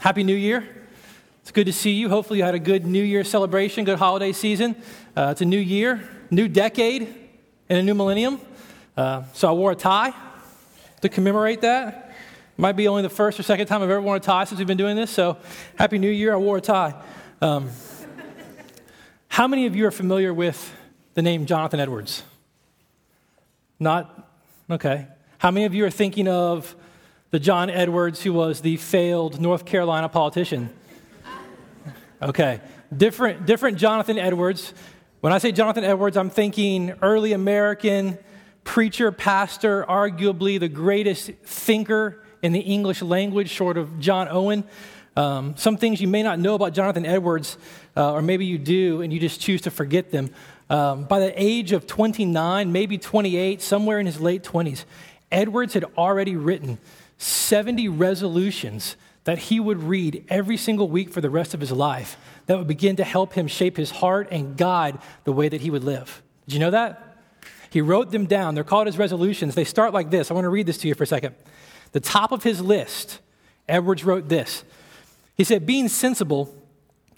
Happy New Year. It's good to see you. Hopefully, you had a good New Year celebration, good holiday season. Uh, it's a new year, new decade, and a new millennium. Uh, so, I wore a tie to commemorate that. Might be only the first or second time I've ever worn a tie since we've been doing this. So, Happy New Year. I wore a tie. Um, how many of you are familiar with the name Jonathan Edwards? Not? Okay. How many of you are thinking of the John Edwards who was the failed North Carolina politician. Okay, different, different Jonathan Edwards. When I say Jonathan Edwards, I'm thinking early American preacher, pastor, arguably the greatest thinker in the English language, short of John Owen. Um, some things you may not know about Jonathan Edwards, uh, or maybe you do and you just choose to forget them. Um, by the age of 29, maybe 28, somewhere in his late 20s, Edwards had already written 70 resolutions that he would read every single week for the rest of his life that would begin to help him shape his heart and guide the way that he would live. Did you know that? He wrote them down. They're called his resolutions. They start like this. I want to read this to you for a second. The top of his list, Edwards wrote this. He said, Being sensible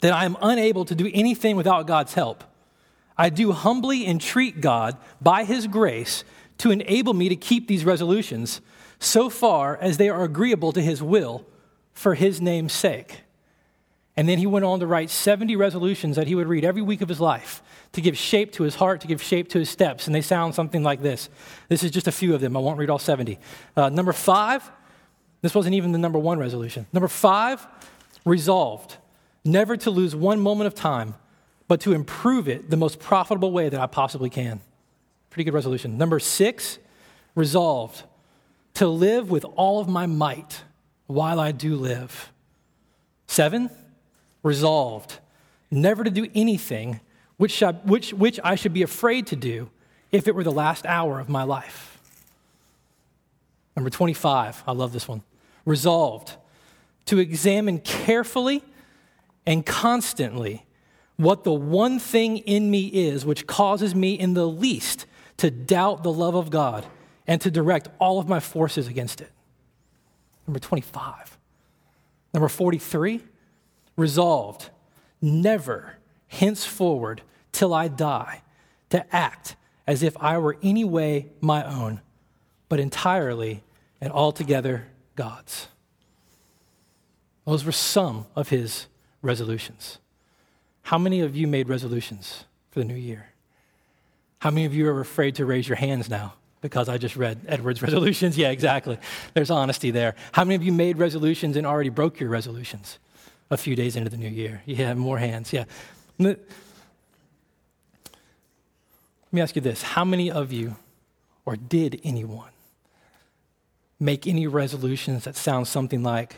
that I am unable to do anything without God's help, I do humbly entreat God by his grace to enable me to keep these resolutions so far as they are agreeable to his will for his name's sake. And then he went on to write 70 resolutions that he would read every week of his life to give shape to his heart, to give shape to his steps. And they sound something like this. This is just a few of them. I won't read all 70. Uh, number five, this wasn't even the number one resolution. Number five, resolved never to lose one moment of time, but to improve it the most profitable way that I possibly can. Pretty good resolution. Number six, resolved to live with all of my might while I do live. Seven, resolved never to do anything which, which, which I should be afraid to do if it were the last hour of my life. Number 25, I love this one. Resolved to examine carefully and constantly what the one thing in me is which causes me in the least to doubt the love of God and to direct all of my forces against it. Number 25. Number 43, resolved never henceforward till I die to act as if I were any way my own, but entirely and altogether God's. Those were some of his resolutions. How many of you made resolutions for the new year? How many of you are afraid to raise your hands now? Because I just read Edward's resolutions. Yeah, exactly. There's honesty there. How many of you made resolutions and already broke your resolutions a few days into the new year? Yeah, more hands. Yeah. Let me ask you this How many of you, or did anyone, make any resolutions that sound something like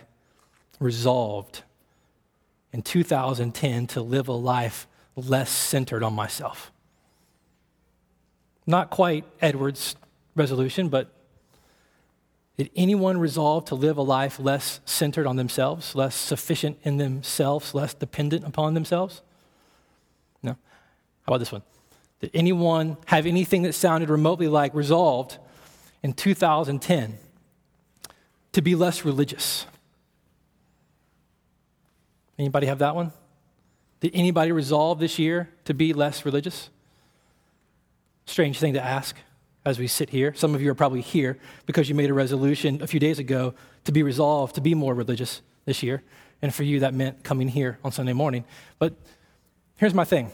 resolved in 2010 to live a life less centered on myself? Not quite Edward's resolution, but did anyone resolve to live a life less centered on themselves, less sufficient in themselves, less dependent upon themselves? No. How about this one? Did anyone have anything that sounded remotely like resolved in 2010 to be less religious? Anybody have that one? Did anybody resolve this year to be less religious? Strange thing to ask as we sit here. Some of you are probably here because you made a resolution a few days ago to be resolved to be more religious this year. And for you, that meant coming here on Sunday morning. But here's my thing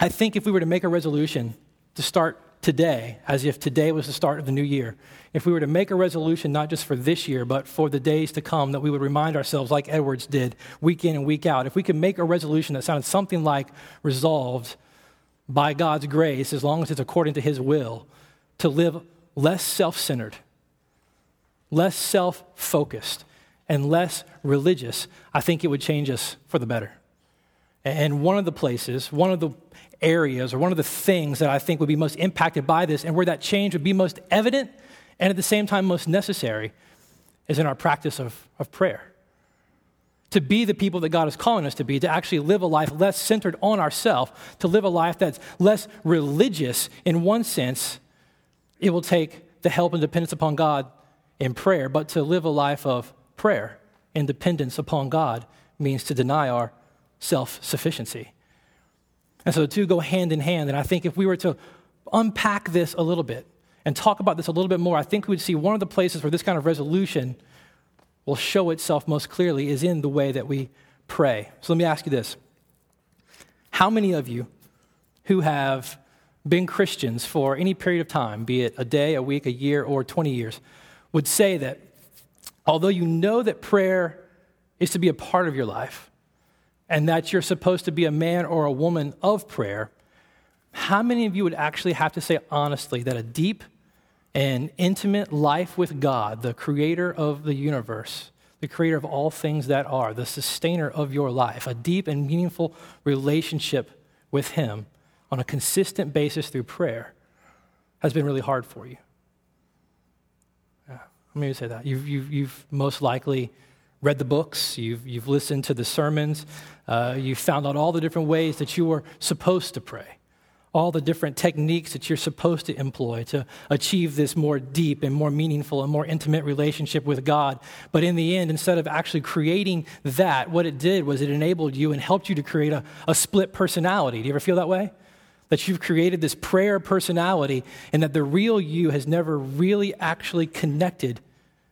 I think if we were to make a resolution to start today, as if today was the start of the new year, if we were to make a resolution not just for this year, but for the days to come, that we would remind ourselves, like Edwards did, week in and week out, if we could make a resolution that sounded something like resolved by God's grace, as long as it's according to His will, to live less self centered, less self focused, and less religious, I think it would change us for the better. And one of the places, one of the areas, or one of the things that I think would be most impacted by this, and where that change would be most evident and at the same time most necessary, is in our practice of, of prayer. To be the people that God is calling us to be, to actually live a life less centered on ourselves, to live a life that's less religious in one sense it will take the help and dependence upon God in prayer, but to live a life of prayer and dependence upon God means to deny our self sufficiency. And so the two go hand in hand. And I think if we were to unpack this a little bit and talk about this a little bit more, I think we would see one of the places where this kind of resolution will show itself most clearly is in the way that we pray. So let me ask you this How many of you who have been Christians for any period of time, be it a day, a week, a year, or 20 years, would say that although you know that prayer is to be a part of your life and that you're supposed to be a man or a woman of prayer, how many of you would actually have to say honestly that a deep and intimate life with God, the creator of the universe, the creator of all things that are, the sustainer of your life, a deep and meaningful relationship with Him on a consistent basis through prayer has been really hard for you? Yeah, let me say that. You've, you've, you've most likely read the books, you've, you've listened to the sermons, uh, you've found out all the different ways that you are supposed to pray, all the different techniques that you're supposed to employ to achieve this more deep and more meaningful and more intimate relationship with God. But in the end, instead of actually creating that, what it did was it enabled you and helped you to create a, a split personality. Do you ever feel that way? That you've created this prayer personality and that the real you has never really actually connected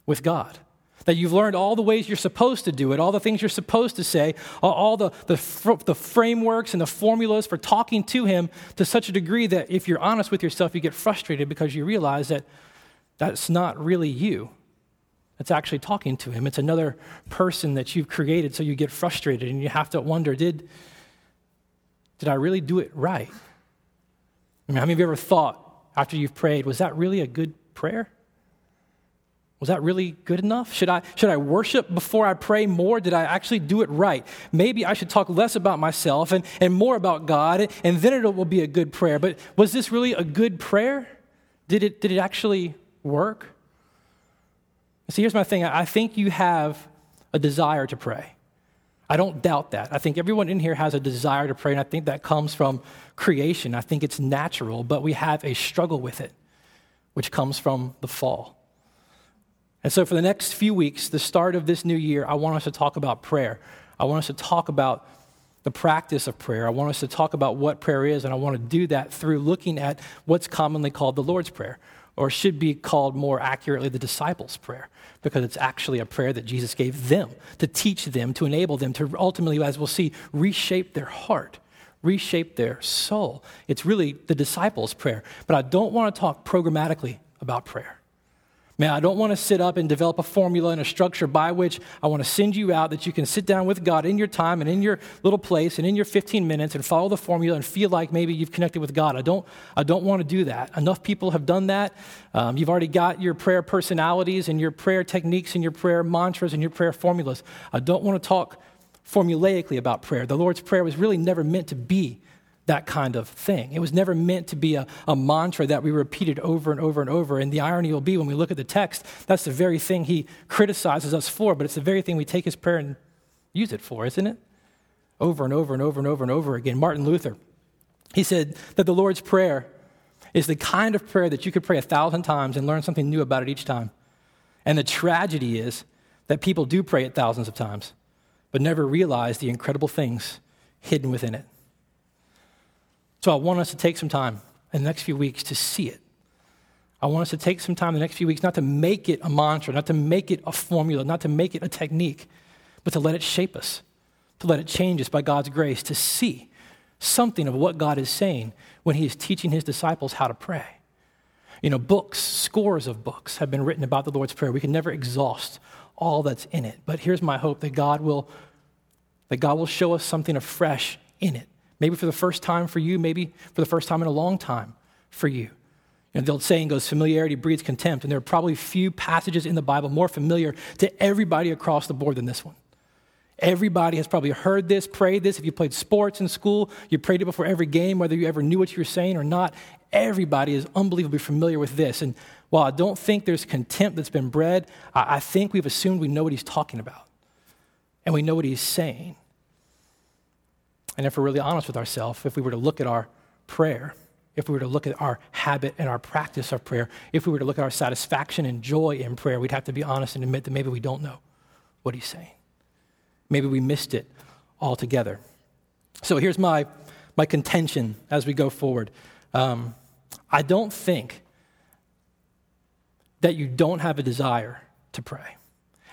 with God. That you've learned all the ways you're supposed to do it, all the things you're supposed to say, all the, the, the frameworks and the formulas for talking to Him to such a degree that if you're honest with yourself, you get frustrated because you realize that that's not really you. It's actually talking to Him. It's another person that you've created, so you get frustrated and you have to wonder did, did I really do it right? I mean, how many of you ever thought after you've prayed, was that really a good prayer? Was that really good enough? Should I, should I worship before I pray more? Did I actually do it right? Maybe I should talk less about myself and, and more about God, and then it will be a good prayer. But was this really a good prayer? Did it, did it actually work? See, here's my thing I think you have a desire to pray. I don't doubt that. I think everyone in here has a desire to pray, and I think that comes from creation. I think it's natural, but we have a struggle with it, which comes from the fall. And so, for the next few weeks, the start of this new year, I want us to talk about prayer. I want us to talk about the practice of prayer. I want us to talk about what prayer is, and I want to do that through looking at what's commonly called the Lord's Prayer or should be called more accurately the disciples' prayer, because it's actually a prayer that Jesus gave them to teach them, to enable them to ultimately, as we'll see, reshape their heart, reshape their soul. It's really the disciples' prayer. But I don't want to talk programmatically about prayer. Man, I don't want to sit up and develop a formula and a structure by which I want to send you out that you can sit down with God in your time and in your little place and in your 15 minutes and follow the formula and feel like maybe you've connected with God. I don't, I don't want to do that. Enough people have done that. Um, you've already got your prayer personalities and your prayer techniques and your prayer mantras and your prayer formulas. I don't want to talk formulaically about prayer. The Lord's Prayer was really never meant to be that kind of thing. It was never meant to be a, a mantra that we repeated over and over and over. And the irony will be when we look at the text, that's the very thing he criticizes us for, but it's the very thing we take his prayer and use it for, isn't it? Over and over and over and over and over again. Martin Luther, he said that the Lord's Prayer is the kind of prayer that you could pray a thousand times and learn something new about it each time. And the tragedy is that people do pray it thousands of times, but never realize the incredible things hidden within it. So I want us to take some time in the next few weeks to see it. I want us to take some time in the next few weeks not to make it a mantra, not to make it a formula, not to make it a technique, but to let it shape us, to let it change us by God's grace, to see something of what God is saying when He is teaching His disciples how to pray. You know, books, scores of books have been written about the Lord's Prayer. We can never exhaust all that's in it. But here's my hope that God will, that God will show us something afresh in it Maybe for the first time for you, maybe for the first time in a long time for you. You know, the old saying goes, familiarity breeds contempt, and there are probably few passages in the Bible more familiar to everybody across the board than this one. Everybody has probably heard this, prayed this. If you played sports in school, you prayed it before every game, whether you ever knew what you were saying or not. Everybody is unbelievably familiar with this. And while I don't think there's contempt that's been bred, I think we've assumed we know what he's talking about and we know what he's saying. And if we're really honest with ourselves, if we were to look at our prayer, if we were to look at our habit and our practice of prayer, if we were to look at our satisfaction and joy in prayer, we'd have to be honest and admit that maybe we don't know what he's saying. Maybe we missed it altogether. So here's my, my contention as we go forward. Um, I don't think that you don't have a desire to pray.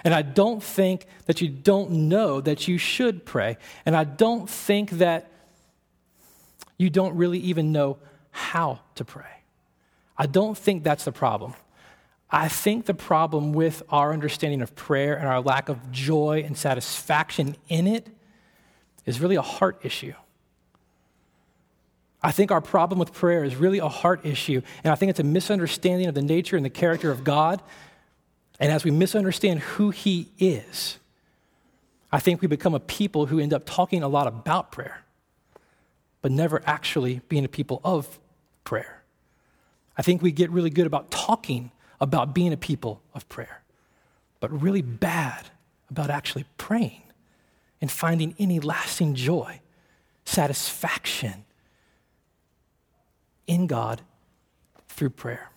And I don't think that you don't know that you should pray. And I don't think that you don't really even know how to pray. I don't think that's the problem. I think the problem with our understanding of prayer and our lack of joy and satisfaction in it is really a heart issue. I think our problem with prayer is really a heart issue, and I think it's a misunderstanding of the nature and the character of God. And as we misunderstand who He is, I think we become a people who end up talking a lot about prayer, but never actually being a people of prayer. I think we get really good about talking about being a people of prayer, but really bad about actually praying and finding any lasting joy, satisfaction in God through prayer.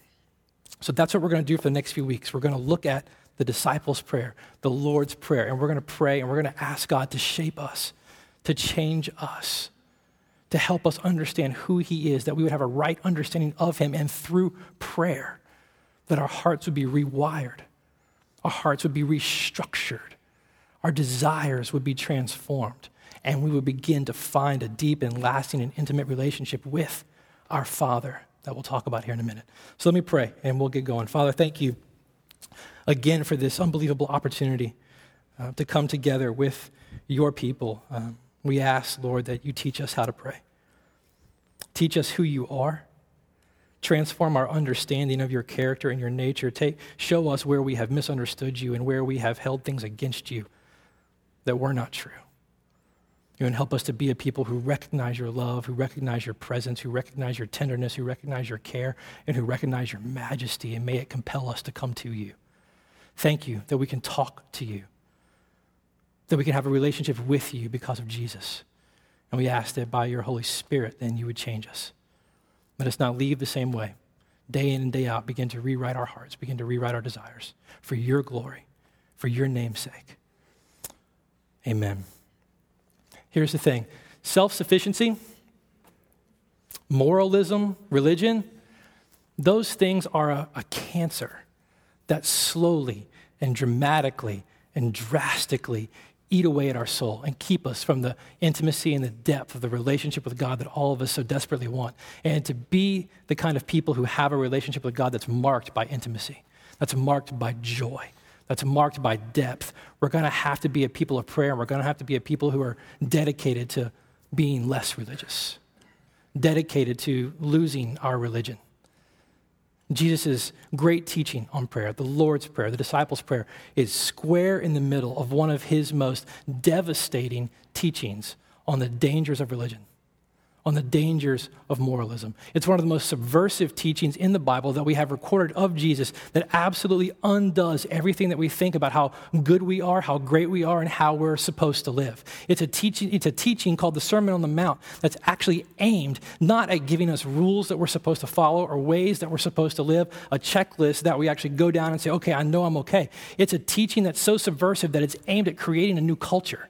So that's what we're going to do for the next few weeks. We're going to look at the disciples' prayer, the Lord's prayer, and we're going to pray and we're going to ask God to shape us, to change us, to help us understand who He is, that we would have a right understanding of Him, and through prayer, that our hearts would be rewired, our hearts would be restructured, our desires would be transformed, and we would begin to find a deep and lasting and intimate relationship with our Father that we'll talk about here in a minute. So let me pray and we'll get going. Father, thank you again for this unbelievable opportunity uh, to come together with your people. Um, we ask, Lord, that you teach us how to pray. Teach us who you are. Transform our understanding of your character and your nature. Take, show us where we have misunderstood you and where we have held things against you that were not true. And help us to be a people who recognize your love, who recognize your presence, who recognize your tenderness, who recognize your care, and who recognize your majesty, and may it compel us to come to you. Thank you that we can talk to you, that we can have a relationship with you because of Jesus. And we ask that by your Holy Spirit, then you would change us. Let us not leave the same way. Day in and day out, begin to rewrite our hearts, begin to rewrite our desires for your glory, for your name's sake. Amen. Here's the thing self sufficiency, moralism, religion, those things are a, a, cancer that slowly and dramatically and drastically eat away at our soul and keep us from the intimacy and the depth of the relationship with God that all of us so desperately want. And to be the kind of people who have a relationship with God that's marked by intimacy, that's marked by joy, that's marked by depth, we're going to have to be a people of prayer. And we're going to have to be a people who are dedicated to being less religious, dedicated to losing our religion. Jesus' great teaching on prayer, the Lord's Prayer, the disciples' prayer, is square in the middle of one of his most devastating teachings on the dangers of religion on the dangers of moralism. It's one of the most subversive teachings in the Bible that we have recorded of Jesus that absolutely undoes everything that we think about how good we are, how great we are, and how we're supposed to live. It's a teaching, it's a teaching called the Sermon on the Mount that's actually aimed not at giving us rules that we're supposed to follow or ways that we're supposed to live, a checklist that we actually go down and say, okay, I know I'm okay. It's a teaching that's so subversive that it's aimed at creating a new culture.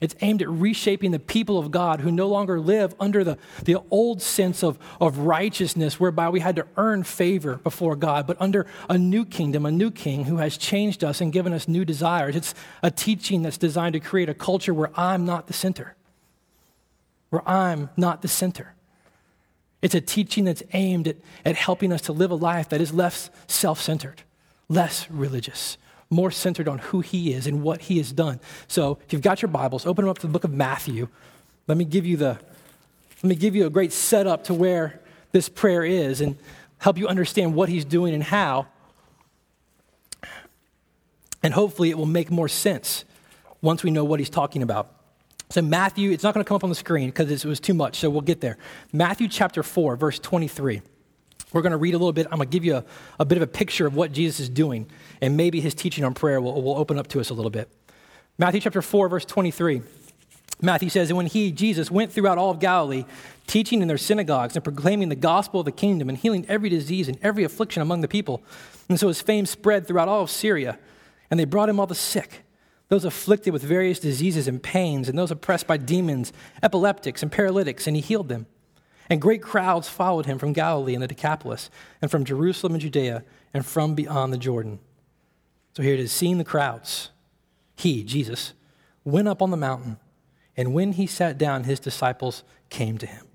It's aimed at reshaping the people of God who no longer live under the, the old sense of, of righteousness, whereby we had to earn favor before God, but under a new kingdom, a new king who has changed us and given us new desires. It's a teaching that's designed to create a culture where I'm not the center, where I'm not the center. It's a teaching that's aimed at, at helping us to live a life that is less self centered, less religious, more centered on who he is and what he has done. So if you've got your Bibles, open them up to the book of Matthew. Let me give you the let me give you a great setup to where this prayer is and help you understand what he's doing and how. And hopefully it will make more sense once we know what he's talking about. So, Matthew, it's not going to come up on the screen because it was too much, so we'll get there. Matthew chapter 4, verse 23. We're going to read a little bit. I'm going to give you a, a bit of a picture of what Jesus is doing, and maybe his teaching on prayer will, will open up to us a little bit. Matthew chapter 4, verse 23. Matthew says, And when he, Jesus, went throughout all of Galilee, teaching in their synagogues and proclaiming the gospel of the kingdom and healing every disease and every affliction among the people. And so his fame spread throughout all of Syria, and they brought him all the sick those afflicted with various diseases and pains, and those oppressed by demons, epileptics, and paralytics, and he healed them. And great crowds followed him from Galilee and the Decapolis, and from Jerusalem and Judea, and from beyond the Jordan. So here it is seeing the crowds. He, Jesus, went up on the mountain, and when he sat down, his disciples came to him.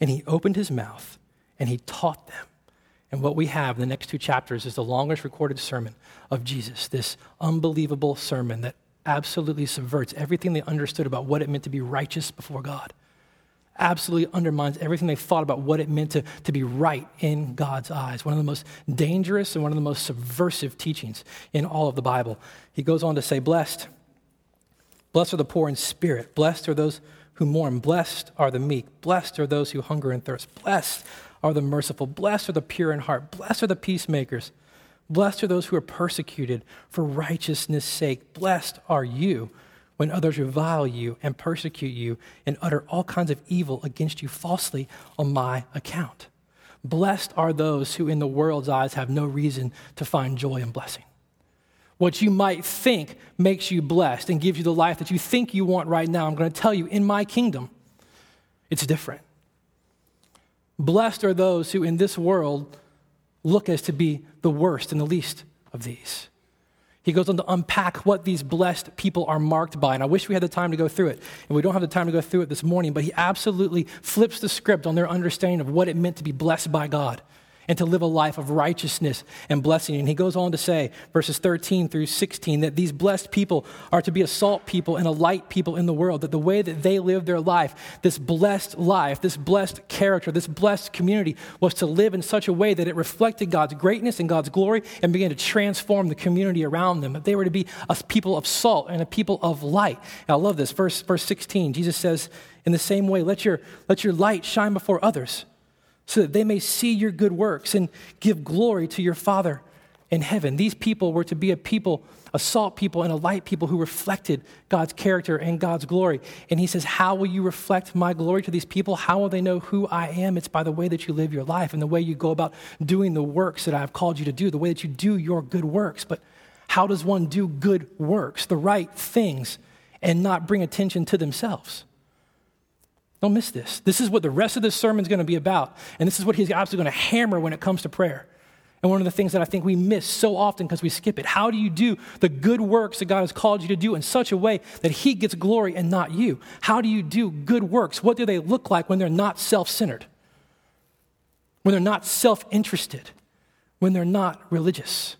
And he opened his mouth, and he taught them. And what we have in the next two chapters is the longest recorded sermon of Jesus, this unbelievable sermon that absolutely subverts everything they understood about what it meant to be righteous before God. Absolutely undermines everything they thought about what it meant to, to be right in God's eyes. One of the most dangerous and one of the most subversive teachings in all of the Bible. He goes on to say, Blessed, blessed are the poor in spirit, blessed are those who mourn, blessed are the meek, blessed are those who hunger and thirst, blessed are the merciful. Blessed are the pure in heart. Blessed are the peacemakers. Blessed are those who are persecuted for righteousness' sake. Blessed are you when others revile you and persecute you and utter all kinds of evil against you falsely on my account. Blessed are those who, in the world's eyes, have no reason to find joy and blessing. What you might think makes you blessed and gives you the life that you think you want right now, I'm going to tell you, in my kingdom, it's different. Blessed are those who in this world look as to be the worst and the least of these. He goes on to unpack what these blessed people are marked by. And I wish we had the time to go through it. And we don't have the time to go through it this morning, but he absolutely flips the script on their understanding of what it meant to be blessed by God and to live a life of righteousness and blessing. And he goes on to say, verses 13 through 16, that these blessed people are to be a salt people and a light people in the world, that the way that they live their life, this blessed life, this blessed character, this blessed community, was to live in such a way that it reflected God's greatness and God's glory and began to transform the community around them. That they were to be a people of salt and a people of light. And I love this. Verse, verse 16, Jesus says, in the same way, let your, let your light shine before others so that they may see your good works and give glory to your Father in heaven. These people were to be a people, a salt people, and a light people who reflected God's character and God's glory. And he says, How will you reflect my glory to these people? How will they know who I am? It's by the way that you live your life and the way you go about doing the works that I have called you to do, the way that you do your good works. But how does one do good works, the right things, and not bring attention to themselves? Don't miss this. This is what the rest of this sermon is going to be about. And this is what he's absolutely going to hammer when it comes to prayer. And one of the things that I think we miss so often because we skip it. How do you do the good works that God has called you to do in such a way that He gets glory and not you? How do you do good works? What do they look like when they're not self centered? When they're not self interested? When they're not religious?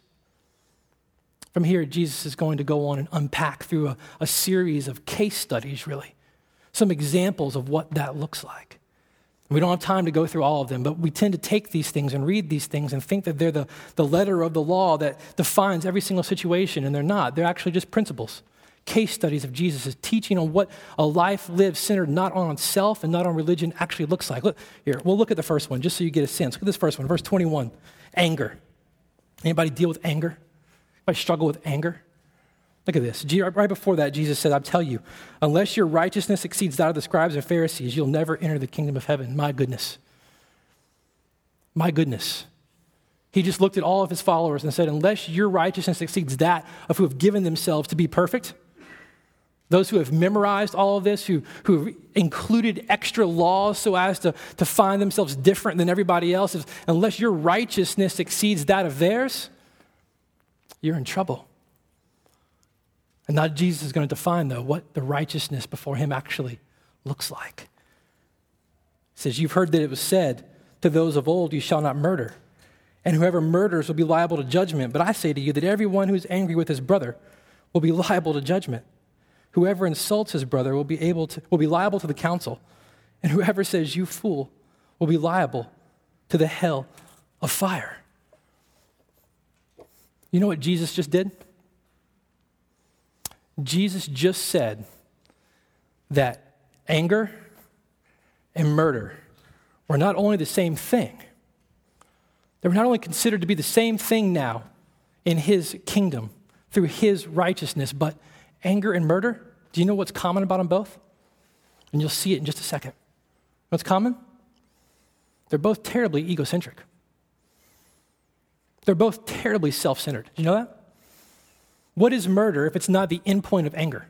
From here, Jesus is going to go on and unpack through a, a series of case studies, really, some examples of what that looks like. We don't have time to go through all of them, but we tend to take these things and read these things and think that they're the, the letter of the law that defines every single situation, and they're not. They're actually just principles, case studies of Jesus' teaching on what a life lived centered not on self and not on religion actually looks like. Look, here, we'll look at the first one just so you get a sense. Look at this first one, verse 21 anger. Anybody deal with anger? Anybody struggle with anger? Look at this. Right before that, Jesus said, I tell you, unless your righteousness exceeds that of the scribes and Pharisees, you'll never enter the kingdom of heaven. My goodness. My goodness. He just looked at all of his followers and said, Unless your righteousness exceeds that of who have given themselves to be perfect, those who have memorized all of this, who, who have included extra laws so as to, to find themselves different than everybody else, unless your righteousness exceeds that of theirs, you're in trouble. And now Jesus is going to define, though, what the righteousness before him actually looks like. He says, You've heard that it was said to those of old, You shall not murder. And whoever murders will be liable to judgment. But I say to you that everyone who is angry with his brother will be liable to judgment. Whoever insults his brother will be, able to, will be liable to the council. And whoever says, You fool, will be liable to the hell of fire. You know what Jesus just did? Jesus just said that anger and murder were not only the same thing, they were not only considered to be the same thing now in his kingdom through his righteousness, but anger and murder, do you know what's common about them both? And you'll see it in just a second. What's common? They're both terribly egocentric. They're both terribly self centered. Do you know that? What is murder if it's not the endpoint of anger?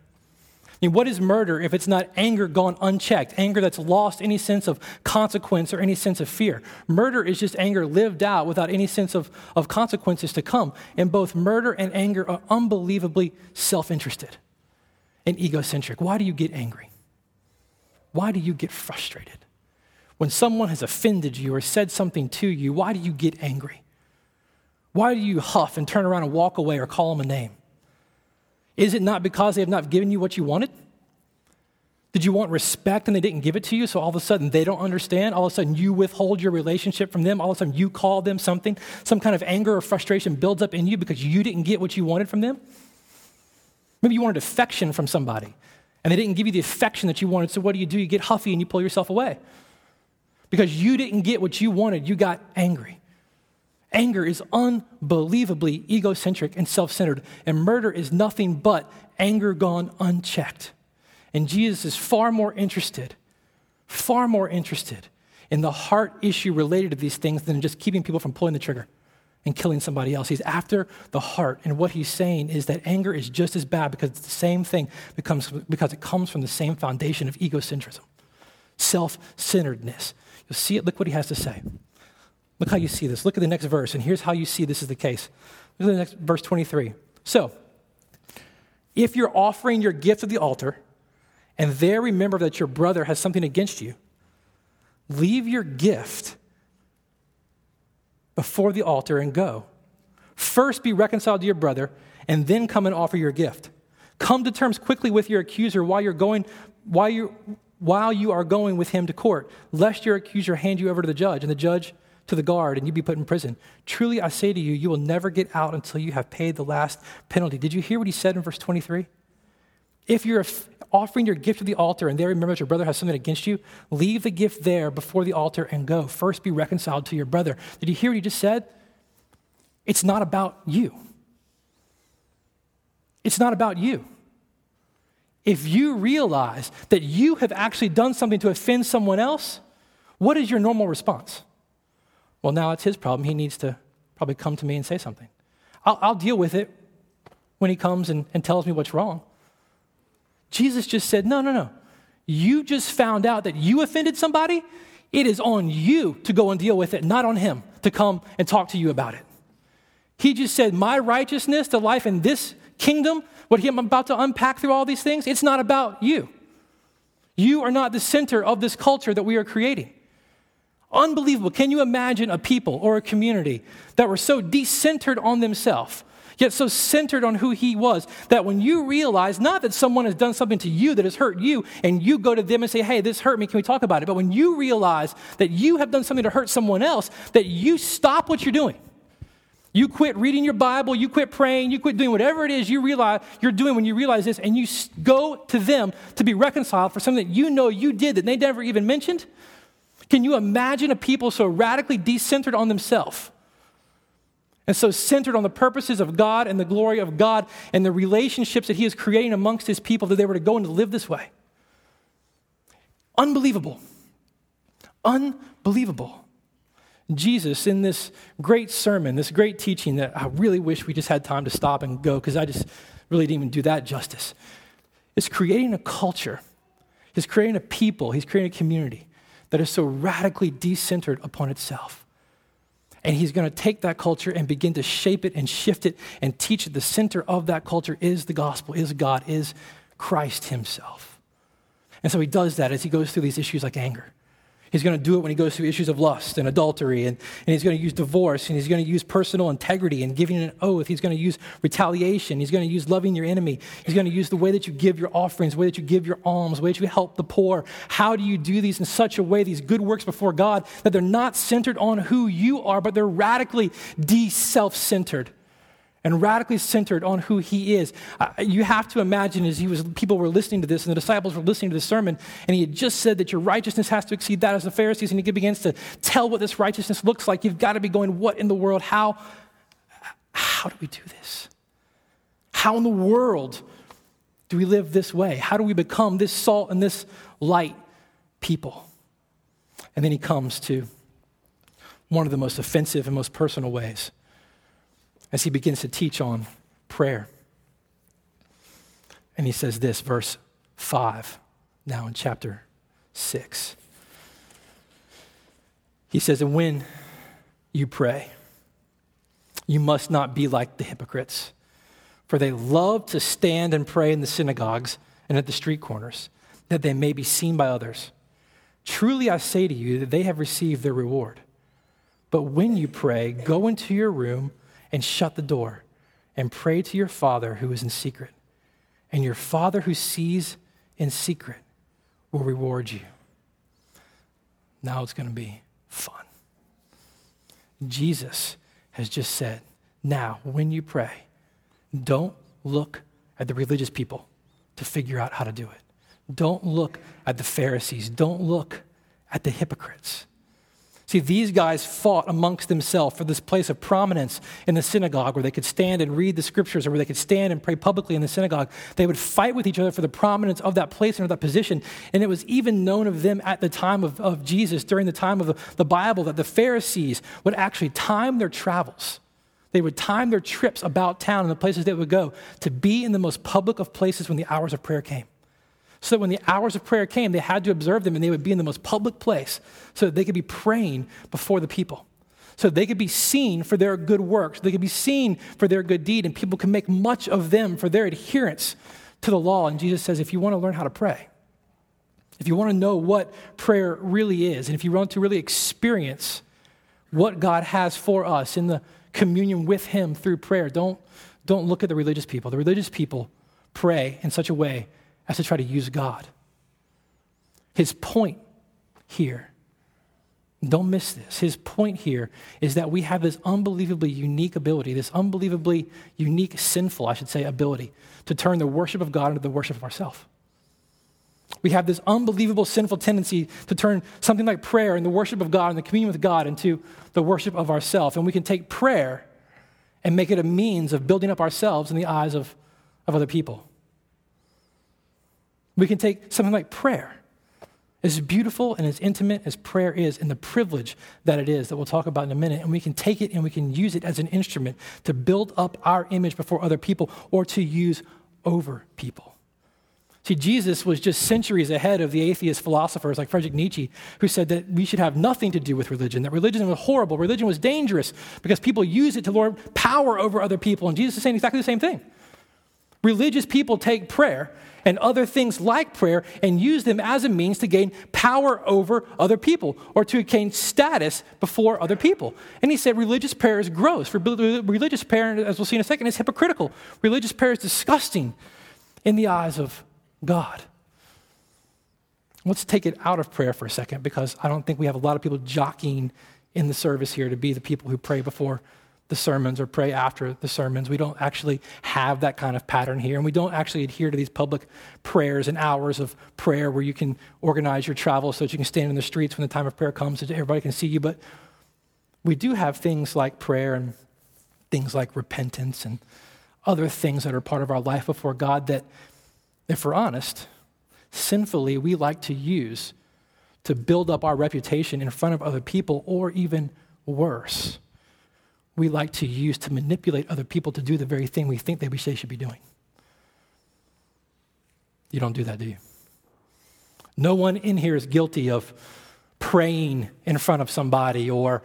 I mean, what is murder if it's not anger gone unchecked, anger that's lost any sense of consequence or any sense of fear? Murder is just anger lived out without any sense of, of consequences to come. And both murder and anger are unbelievably self interested and egocentric. Why do you get angry? Why do you get frustrated? When someone has offended you or said something to you, why do you get angry? Why do you huff and turn around and walk away or call them a name? Is it not because they have not given you what you wanted? Did you want respect and they didn't give it to you, so all of a sudden they don't understand? All of a sudden you withhold your relationship from them? All of a sudden you call them something? Some kind of anger or frustration builds up in you because you didn't get what you wanted from them? Maybe you wanted affection from somebody and they didn't give you the affection that you wanted, so what do you do? You get huffy and you pull yourself away. Because you didn't get what you wanted, you got angry. Anger is unbelievably egocentric and self centered, and murder is nothing but anger gone unchecked. And Jesus is far more interested, far more interested in the heart issue related to these things than just keeping people from pulling the trigger and killing somebody else. He's after the heart. And what he's saying is that anger is just as bad because it's the same thing becomes, because it comes from the same foundation of egocentrism, self centeredness. You'll see it. Look what he has to say. Look how you see this. Look at the next verse, and here's how you see this is the case. Look at the next verse 23. So, if you're offering your gift at the altar, and there remember that your brother has something against you, leave your gift before the altar and go. First be reconciled to your brother, and then come and offer your gift. Come to terms quickly with your accuser while you're going, while you while you are going with him to court, lest your accuser hand you over to the judge, and the judge to the guard and you'd be put in prison. Truly, I say to you, you will never get out until you have paid the last penalty. Did you hear what he said in verse 23? If you're offering your gift to the altar and there remember that your brother has something against you, leave the gift there before the altar and go. First be reconciled to your brother. Did you hear what he just said? It's not about you. It's not about you. If you realize that you have actually done something to offend someone else, what is your normal response? Well, now it's his problem. He needs to probably come to me and say something. I'll, I'll deal with it when he comes and, and tells me what's wrong. Jesus just said, No, no, no. You just found out that you offended somebody. It is on you to go and deal with it, not on him to come and talk to you about it. He just said, My righteousness to life in this kingdom, what I'm about to unpack through all these things, it's not about you. You are not the center of this culture that we are creating. Unbelievable. Can you imagine a people or a community that were so decentered on themselves, yet so centered on who he was, that when you realize not that someone has done something to you that has hurt you, and you go to them and say, Hey, this hurt me, can we talk about it? But when you realize that you have done something to hurt someone else, that you stop what you're doing. You quit reading your Bible, you quit praying, you quit doing whatever it is you realize you're doing when you realize this, and you go to them to be reconciled for something that you know you did that they never even mentioned can you imagine a people so radically decentered on themselves and so centered on the purposes of God and the glory of God and the relationships that He is creating amongst His people that they were to go and to live this way? Unbelievable. Unbelievable. Jesus, in this great sermon, this great teaching that I really wish we just had time to stop and go because I just really didn't even do that justice, is creating a culture. He's creating a people. He's creating a community that is so radically decentered upon itself. And he's going to take that culture and begin to shape it and shift it and teach it. The center of that culture is the gospel, is God, is Christ himself. And so he does that as he goes through these issues like anger He's going to do it when he goes through issues of lust and adultery, and, and he's going to use divorce, and he's going to use personal integrity and giving an oath. He's going to use retaliation. He's going to use loving your enemy. He's going to use the way that you give your offerings, the way that you give your alms, the way that you help the poor. How do you do these in such a way, these good works before God, that they're not centered on who you are, but they're radically de self centered? And radically centered on who he is. Uh, you have to imagine as he was, people were listening to this, and the disciples were listening to the sermon, and he had just said that your righteousness has to exceed that as the Pharisees, and he begins to tell what this righteousness looks like. You've got to be going, what in the world? How, how do we do this? How in the world do we live this way? How do we become this salt and this light people? And then he comes to one of the most offensive and most personal ways as he begins to teach on prayer. And he says this, verse 5, now in chapter 6. He says, And when you pray, you must not be like the hypocrites, for they love to stand and pray in the synagogues and at the street corners, that they may be seen by others. Truly I say to you that they have received their reward. But when you pray, go into your room and shut the door and pray to your Father who is in secret. And your Father who sees in secret will reward you. Now it's going to be fun. Jesus has just said, now, when you pray, don't look at the religious people to figure out how to do it. Don't look at the Pharisees. Don't look at the hypocrites. See, these guys fought amongst themselves for this place of prominence in the synagogue where they could stand and read the scriptures or where they could stand and pray publicly in the synagogue. They would fight with each other for the prominence of that place and of that position. And it was even known of them at the time of, of Jesus, during the time of the, the Bible, that the Pharisees would actually time their travels. They would time their trips about town and the places they would go to be in the most public of places when the hours of prayer came so that when the hours of prayer came, they had to observe them and they would be in the most public place so that they could be praying before the people. So they could be seen for their good works, they could be seen for their good deed, and people can make much of them for their adherence to the law. And Jesus says, if you want to learn how to pray, if you want to know what prayer really is, and if you want to really experience what God has for us in the communion with Him through prayer, don't, don't look at the religious people. The religious people pray in such a way as to try to use God. His point here, don't miss this. His point here is that we have this unbelievably unique ability, this unbelievably unique, sinful, I should say, ability to turn the worship of God into the worship of ourselves. We have this unbelievable sinful tendency to turn something like prayer and the worship of God and the communion with God into the worship of ourselves. And we can take prayer and make it a means of building up ourselves in the eyes of, of other people. We can take something like prayer, as beautiful and as intimate as prayer is, and the privilege that it is, that we'll talk about in a minute, and we can take it and we can use it as an instrument to build up our image before other people or to use over people. See, Jesus was just centuries ahead of the atheist philosophers like Friedrich Nietzsche, who said that we should have nothing to do with religion, that religion was horrible, religion was dangerous because people use it to lord power over other people. And Jesus is saying exactly the same thing. Religious people take prayer and other things like prayer and use them as a means to gain power over other people or to gain status before other people. And he said religious prayer is gross. Religious prayer, as we'll see in a second, is hypocritical. Religious prayer is disgusting in the eyes of God. Let's take it out of prayer for a second because I don't think we have a lot of people jockeying in the service here to be the people who pray before the sermons or pray after the sermons. We don't actually have that kind of pattern here. And we don't actually adhere to these public prayers and hours of prayer where you can organize your travel so that you can stand in the streets when the time of prayer comes so that everybody can see you. But we do have things like prayer and things like repentance and other things that are part of our life before God that, if we're honest, sinfully we like to use to build up our reputation in front of other people or even worse we like to use to manipulate other people to do the very thing we think they wish they should be doing. You don't do that, do you? No one in here is guilty of praying in front of somebody or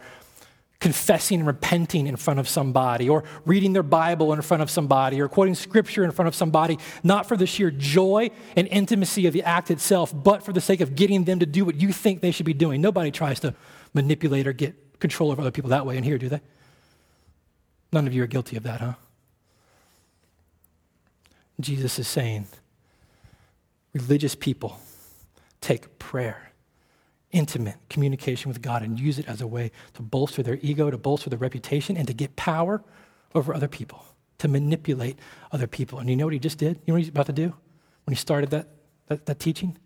confessing and repenting in front of somebody or reading their Bible in front of somebody or quoting scripture in front of somebody, not for the sheer joy and intimacy of the act itself, but for the sake of getting them to do what you think they should be doing. Nobody tries to manipulate or get control of other people that way in here, do they? None of you are guilty of that, huh? Jesus is saying religious people take prayer, intimate communication with God, and use it as a way to bolster their ego, to bolster their reputation, and to get power over other people, to manipulate other people. And you know what he just did? You know what he's about to do when he started that, that, that teaching?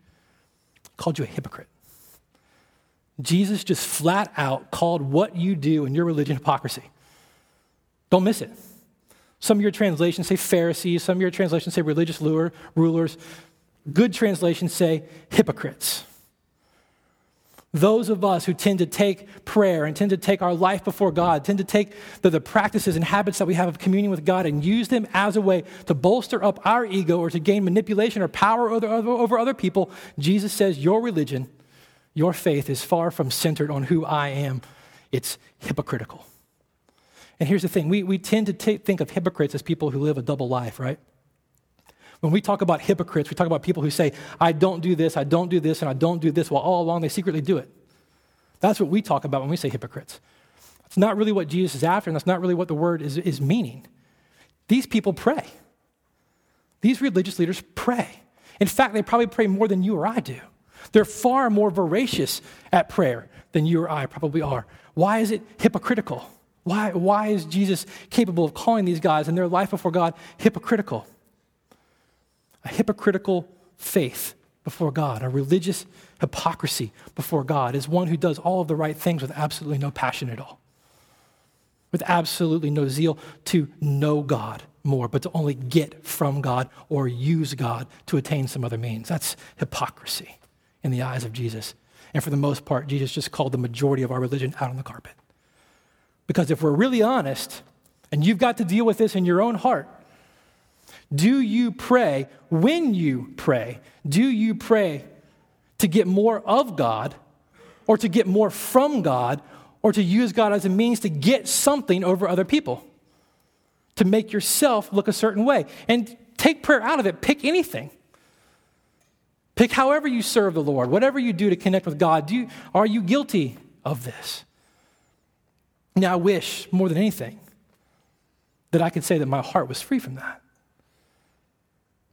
Called you a hypocrite. Jesus just flat out called what you do in your religion hypocrisy. Don't miss it. Some of your translations say Pharisees, some of your translations say religious rulers. Good translations say hypocrites. those of us who tend to take prayer and tend to take our life before God, tend to take the, the, practices and habits that we have of communion with God and use them as a way to bolster up our ego or to gain manipulation or power over, over other people, Jesus says, Your religion, your faith is far from centered on who I am. It's hypocritical. And here's the thing we, we tend to t- think of hypocrites as people who live a double life, right? When we talk about hypocrites, we talk about people who say, I don't do this, I don't do this, and I don't do this, while all along they secretly do it. That's what we talk about when we say hypocrites. It's not really what Jesus is after, and that's not really what the word is, is meaning. These people pray. These religious leaders pray. In fact, they probably pray more than you or I do. They're far more voracious at prayer than you or I probably are. Why is it hypocritical? Why, why is Jesus capable of calling these guys in their life before God hypocritical? a hypocritical faith before God, a religious hypocrisy before God, is one who does all of the right things with absolutely no passion at all, with absolutely no zeal to know God more, but to only get from God or use God to attain some other means. That's hypocrisy in the eyes of Jesus. And for the most part, Jesus just called the majority of our religion out on the carpet. Because if we're really honest, and you've got to deal with this in your own heart, do you pray when you pray? Do you pray to get more of God or to get more from God or to use God as a means to get something over other people? To make yourself look a certain way. And take prayer out of it, pick anything. Pick however you serve the Lord, whatever you do to connect with God. Do you, are you guilty of this? Now, I wish more than anything that I could say that my heart was free from that.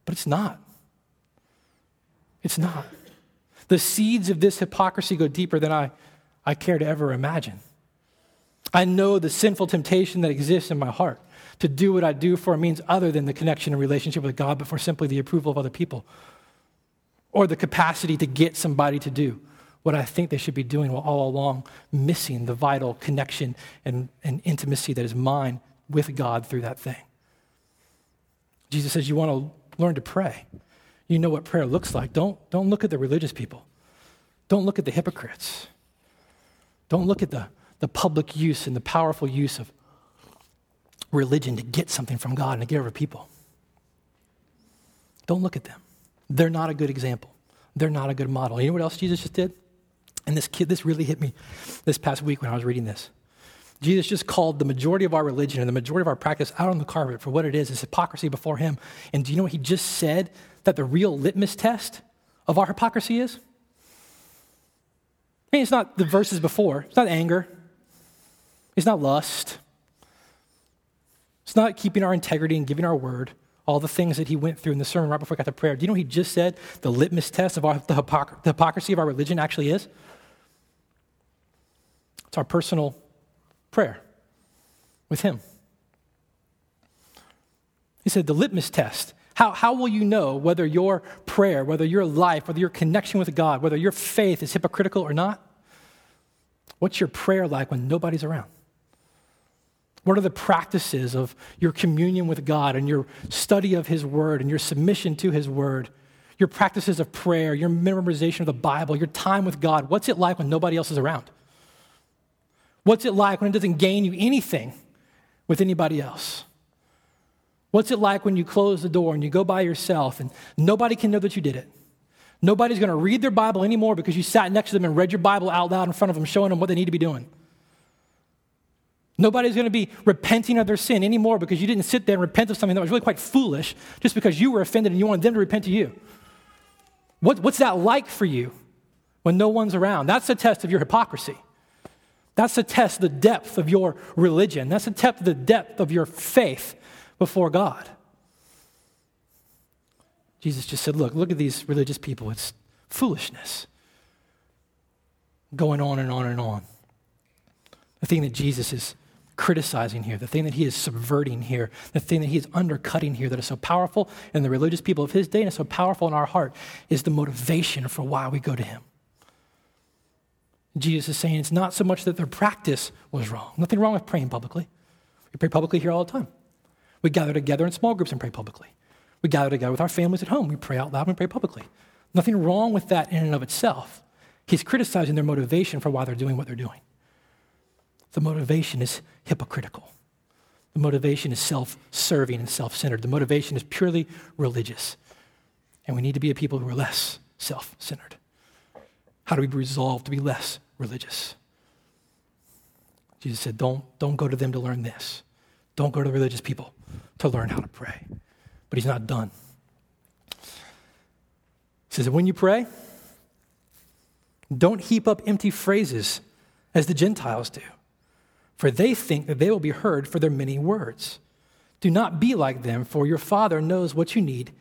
But it's not. It's not. The seeds of this hypocrisy go deeper than I, I care to ever imagine. I know the sinful temptation that exists in my heart to do what I do for means other than the connection and relationship with God, but for simply the approval of other people. Or the capacity to get somebody to do what I think they should be doing while all along missing the vital connection and, and intimacy that is mine with God through that thing. Jesus says, You want to learn to pray. You know what prayer looks like. Don't, don't look at the religious people. Don't look at the hypocrites. Don't look at the, the public use and the powerful use of religion to get something from God and to get over people. Don't look at them. They're not a good example. They're not a good model. You know what else Jesus just did? And this kid, this really hit me this past week when I was reading this. Jesus just called the majority of our religion and the majority of our practice out on the carpet for what it is, is hypocrisy before him. And do you know what he just said that the real litmus test of our hypocrisy is? I mean, it's not the verses before. It's not anger. It's not lust. It's not keeping our integrity and giving our word. All the things that he went through in the sermon right before he got to prayer. Do you know what he just said the litmus test of our, the, hypocr- the hypocrisy of our religion actually is? It's our personal prayer with Him. He said, the litmus test. How, how will you know whether your prayer, whether your life, whether your connection with God, whether your faith is hypocritical or not? What's your prayer like when nobody's around? What are the practices of your communion with God and your study of His Word and your submission to His Word? Your practices of prayer, your memorization of the Bible, your time with God. What's it like when nobody else is around? What's it like when it doesn't gain you anything with anybody else? What's it like when you close the door and you go by yourself and nobody can know that you did it? Nobody's going to read their Bible anymore because you sat next to them and read your Bible out loud in front of them, showing them what they need to be doing. Nobody's going to be repenting of their sin anymore because you didn't sit there and repent of something that was really quite foolish just because you were offended and you wanted them to repent to you. What, what's that like for you when no one's around? That's a test of your hypocrisy. That's a test the depth of your religion. That's a test the depth of your faith before God. Jesus just said, Look, look at these religious people. It's foolishness. Going on and on and on. The thing that Jesus is criticizing here, the thing that he is subverting here, the thing that he is undercutting here that is so powerful in the religious people of his day and is so powerful in our heart is the motivation for why we go to him. Jesus is saying it's not so much that their practice was wrong. Nothing wrong with praying publicly. We pray publicly here all the time. We gather together in small groups and pray publicly. We gather together with our families at home. We pray out loud and pray publicly. Nothing wrong with that in and of itself. He's criticizing their motivation for why they're doing what they're doing. The motivation is hypocritical. The motivation is self serving and self centered. The motivation is purely religious. And we need to be a people who are less self centered. How do we resolve to be less religious? Jesus said, don't, don't go to them to learn this. Don't go to the religious people to learn how to pray. But he's not done. He says when you pray, don't heap up empty phrases as the Gentiles do, for they think that they will be heard for their many words. Do not be like them, for your Father knows what you need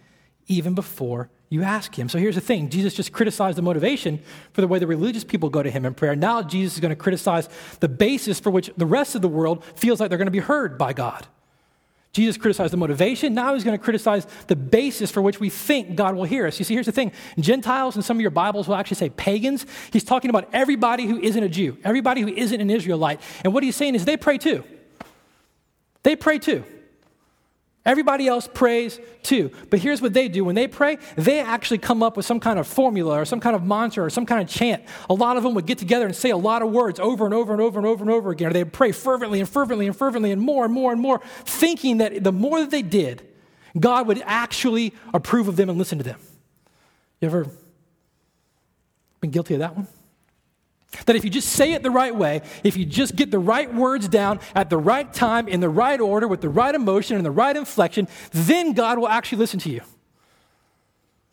even before you ask him. So here's the thing Jesus just criticized the motivation for the way the religious people go to him in prayer. Now Jesus is going to criticize the basis for which the rest of the world feels like they're going to be heard by God. Jesus criticized the motivation. Now he's going to criticize the basis for which we think God will hear us. You see, here's the thing Gentiles in some of your Bibles will actually say pagans. He's talking about everybody who isn't a Jew, everybody who isn't an Israelite. And what he's saying is they pray too. They pray too. Everybody else prays too. But here's what they do when they pray, they actually come up with some kind of formula or some kind of mantra or some kind of chant. A lot of them would get together and say a lot of words over and over and over and over and over again. Or they'd pray fervently and fervently and fervently and more and more and more, thinking that the more that they did, God would actually approve of them and listen to them. You ever been guilty of that one? That if you just say it the right way, if you just get the right words down at the right time, in the right order, with the right emotion and the right inflection, then God will actually listen to you.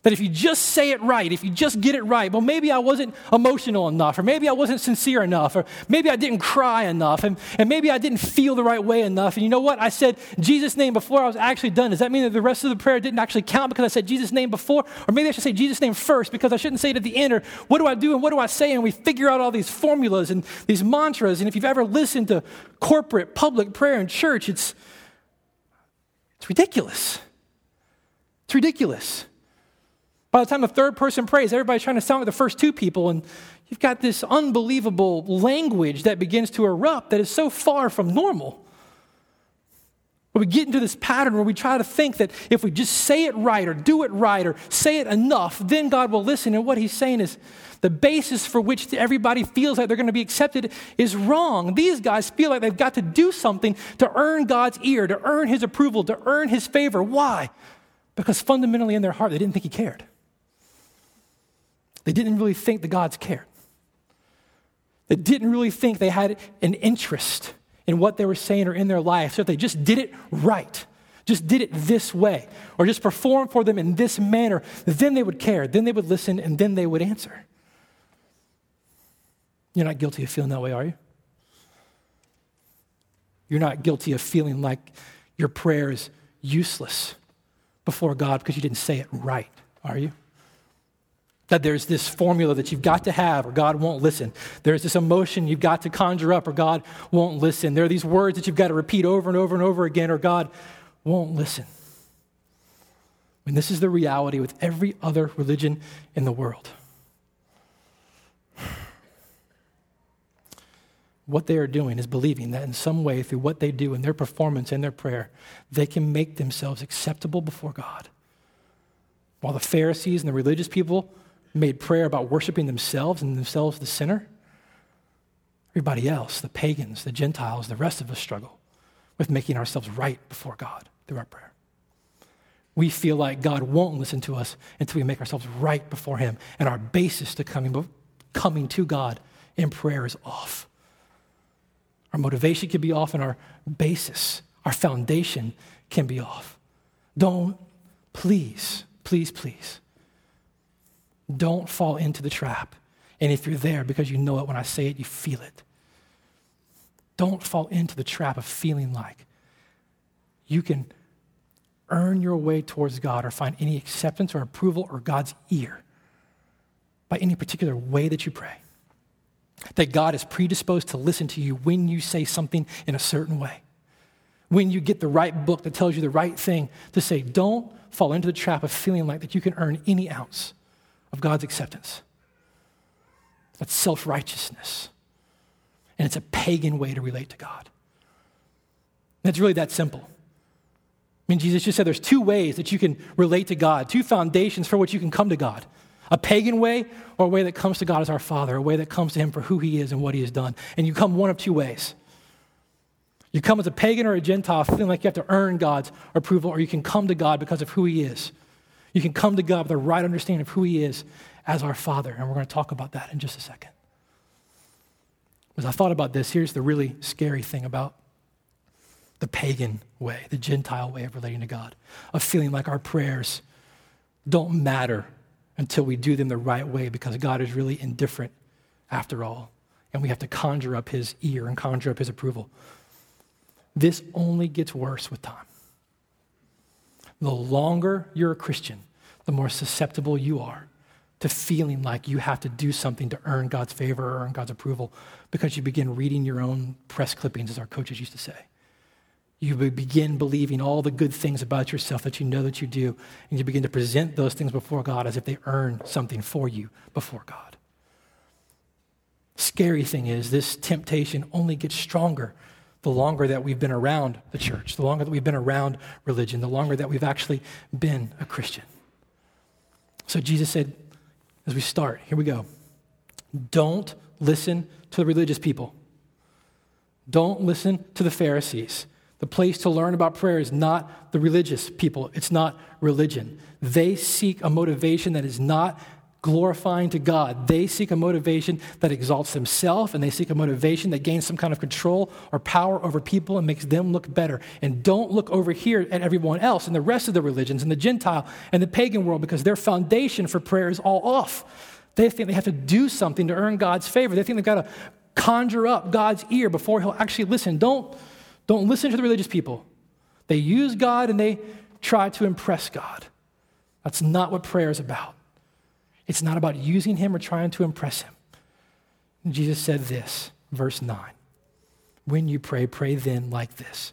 That if you just say it right, if you just get it right, well, maybe I wasn't emotional enough, or maybe I wasn't sincere enough, or maybe I didn't cry enough, and, and maybe I didn't feel the right way enough. And you know what? I said Jesus' name before I was actually done. Does that mean that the rest of the prayer didn't actually count because I said Jesus' name before? Or maybe I should say Jesus' name first because I shouldn't say it at the end, or what do I do and what do I say? And we figure out all these formulas and these mantras. And if you've ever listened to corporate public prayer in church, it's, it's ridiculous. It's ridiculous. By the time the third person prays, everybody's trying to sound like the first two people, and you've got this unbelievable language that begins to erupt that is so far from normal. But we get into this pattern where we try to think that if we just say it right or do it right or say it enough, then God will listen. And what he's saying is the basis for which everybody feels like they're going to be accepted is wrong. These guys feel like they've got to do something to earn God's ear, to earn his approval, to earn his favor. Why? Because fundamentally in their heart, they didn't think he cared. They didn't really think the gods cared. They didn't really think they had an interest in what they were saying or in their life. So if they just did it right, just did it this way, or just performed for them in this manner, then they would care, then they would listen, and then they would answer. You're not guilty of feeling that way, are you? You're not guilty of feeling like your prayer is useless before God because you didn't say it right, are you? That there's this formula that you've got to have or God won't listen. There's this emotion you've got to conjure up or God won't listen. There are these words that you've got to repeat over and over and over again or God won't listen. And this is the reality with every other religion in the world. What they are doing is believing that in some way, through what they do in their performance and their prayer, they can make themselves acceptable before God. While the Pharisees and the religious people made prayer about worshiping themselves and themselves the sinner. Everybody else, the pagans, the Gentiles, the rest of us struggle with making ourselves right before God through our prayer. We feel like God won't listen to us until we make ourselves right before Him, and our basis to coming, coming to God in prayer is off. Our motivation can be off, and our basis, our foundation can be off. Don't, please, please, please don't fall into the trap. And if you're there because you know it when I say it, you feel it. Don't fall into the trap of feeling like you can earn your way towards God or find any acceptance or approval or God's ear by any particular way that you pray. That God is predisposed to listen to you when you say something in a certain way. When you get the right book that tells you the right thing to say, don't fall into the trap of feeling like that you can earn any ounce of God's acceptance. That's self righteousness. And it's a pagan way to relate to God. And it's really that simple. I mean, Jesus just said there's two ways that you can relate to God, two foundations for which you can come to God. A pagan way or a way that comes to God as our Father, a way that comes to Him for who He is and what He has done. And you come one of two ways. You come as a pagan or a Gentile feeling like you have to earn God's approval, or you can come to God because of who He is. You can come to God with the right understanding of who He is as our Father. And we're going to talk about that in just a second. As I thought about this, here's the really scary thing about the pagan way, the Gentile way of relating to God, of feeling like our prayers don't matter until we do them the right way because God is really indifferent after all. And we have to conjure up his ear and conjure up his approval. This only gets worse with time. The longer you're a Christian, the more susceptible you are to feeling like you have to do something to earn God's favor or earn God's approval because you begin reading your own press clippings, as our coaches used to say. You begin believing all the good things about yourself that you know that you do, and you begin to present those things before God as if they earn something for you before God. Scary thing is, this temptation only gets stronger the longer that we've been around the church, the longer that we've been around religion, the longer that we've actually been a Christian. So Jesus said, as we start, here we go. Don't listen to the religious people. Don't listen to the Pharisees. The place to learn about prayer is not the religious people, it's not religion. They seek a motivation that is not glorifying to God. They seek a motivation that exalts themselves, and they seek a motivation that gains some kind of control or power over people and makes them look better. And don't look over here at everyone else and the rest of the religions and the Gentile and the pagan world because their foundation for prayer is all off. They think they have to do something to earn God's favor. They think they've got to conjure up God's ear before he'll actually listen. Don't don't listen to the religious people. They use God and they try to impress God. That's not what prayer is about. It's not about using Him or trying to impress Him. And Jesus said this, verse 9 When you pray, pray then like this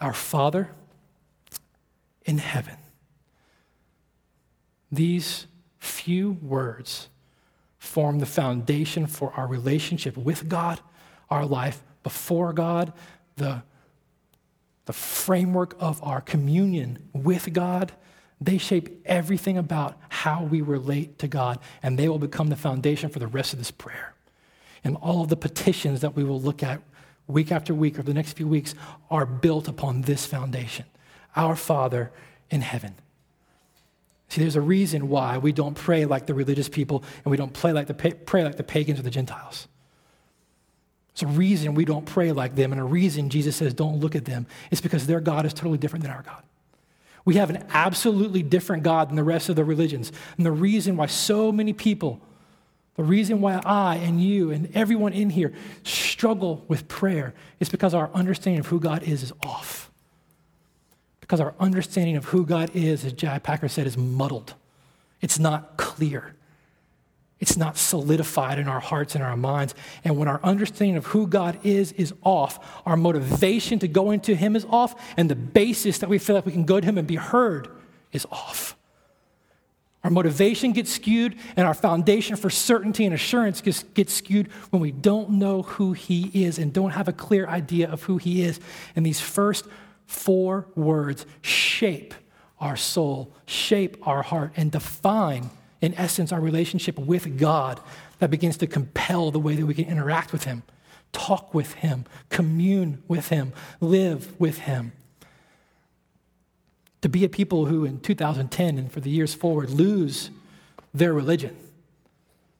Our Father in heaven. These few words form the foundation for our relationship with God, our life before God, the, the framework of our communion with God, they shape everything about how we relate to God, and they will become the foundation for the rest of this prayer. And all of the petitions that we will look at week after week or the next few weeks are built upon this foundation Our Father in heaven. See, there's a reason why we don't pray like the religious people and we don't pray like the, pray like the pagans or the Gentiles. There's a reason we don't pray like them, and a reason Jesus says don't look at them. It's because their God is totally different than our God. We have an absolutely different God than the rest of the religions. And the reason why so many people, the reason why I and you and everyone in here struggle with prayer is because our understanding of who God is is off. Because our understanding of who God is, as J.I. Packer said, is muddled. It's not clear. It's not solidified in our hearts and our minds. And when our understanding of who God is is off, our motivation to go into Him is off, and the basis that we feel like we can go to Him and be heard is off. Our motivation gets skewed, and our foundation for certainty and assurance gets, gets skewed when we don't know who He is and don't have a clear idea of who He is. And these first four words shape our soul, shape our heart, and define in essence, our relationship with God that begins to compel the way that we can interact with Him, talk with Him, commune with Him, live with Him. To be a people who in 2010 and for the years forward lose their religion,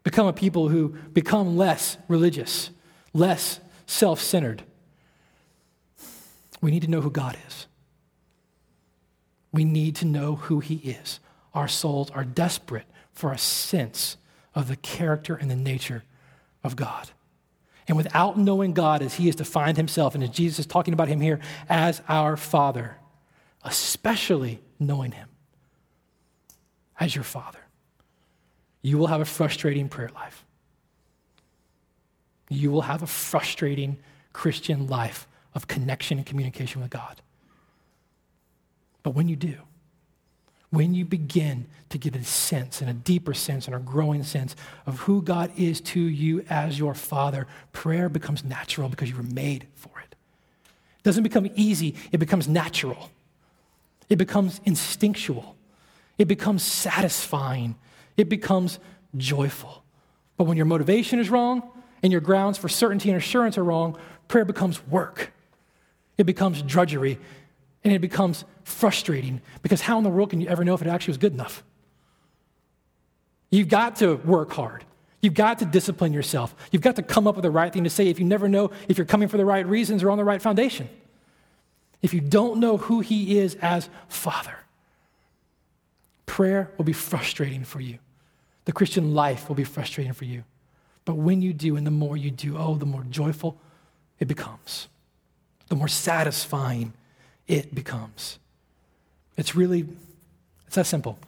become a people who become less religious, less self centered, we need to know who God is. We need to know who He is. Our souls are desperate for a sense of the character and the nature of God. And without knowing God as He has defined Himself, and as Jesus is talking about Him here as our Father, especially knowing Him as your Father, you will have a frustrating prayer life. You will have a frustrating Christian life of connection and communication with God. But when you do, when you begin to get a sense and a deeper sense and a growing sense of who God is to you as your Father, prayer becomes natural because you were made for it. It doesn't become easy, it becomes natural. It becomes instinctual. It becomes satisfying. it becomes joyful. But when your motivation is wrong and your grounds for certainty and assurance are wrong, prayer becomes work. It becomes drudgery and it becomes frustrating because how in the world can you ever know if it actually was good enough? You've got to work hard. You've got to discipline yourself. You've got to come up with the right thing to say if you never know if you're coming for the right reasons or on the right foundation. If you don't know who He is as Father, prayer will be frustrating for you. The Christian life will be frustrating for you. But when you do, and the more you do, oh, the more joyful it becomes, the more satisfying it becomes. It's really, it's that simple.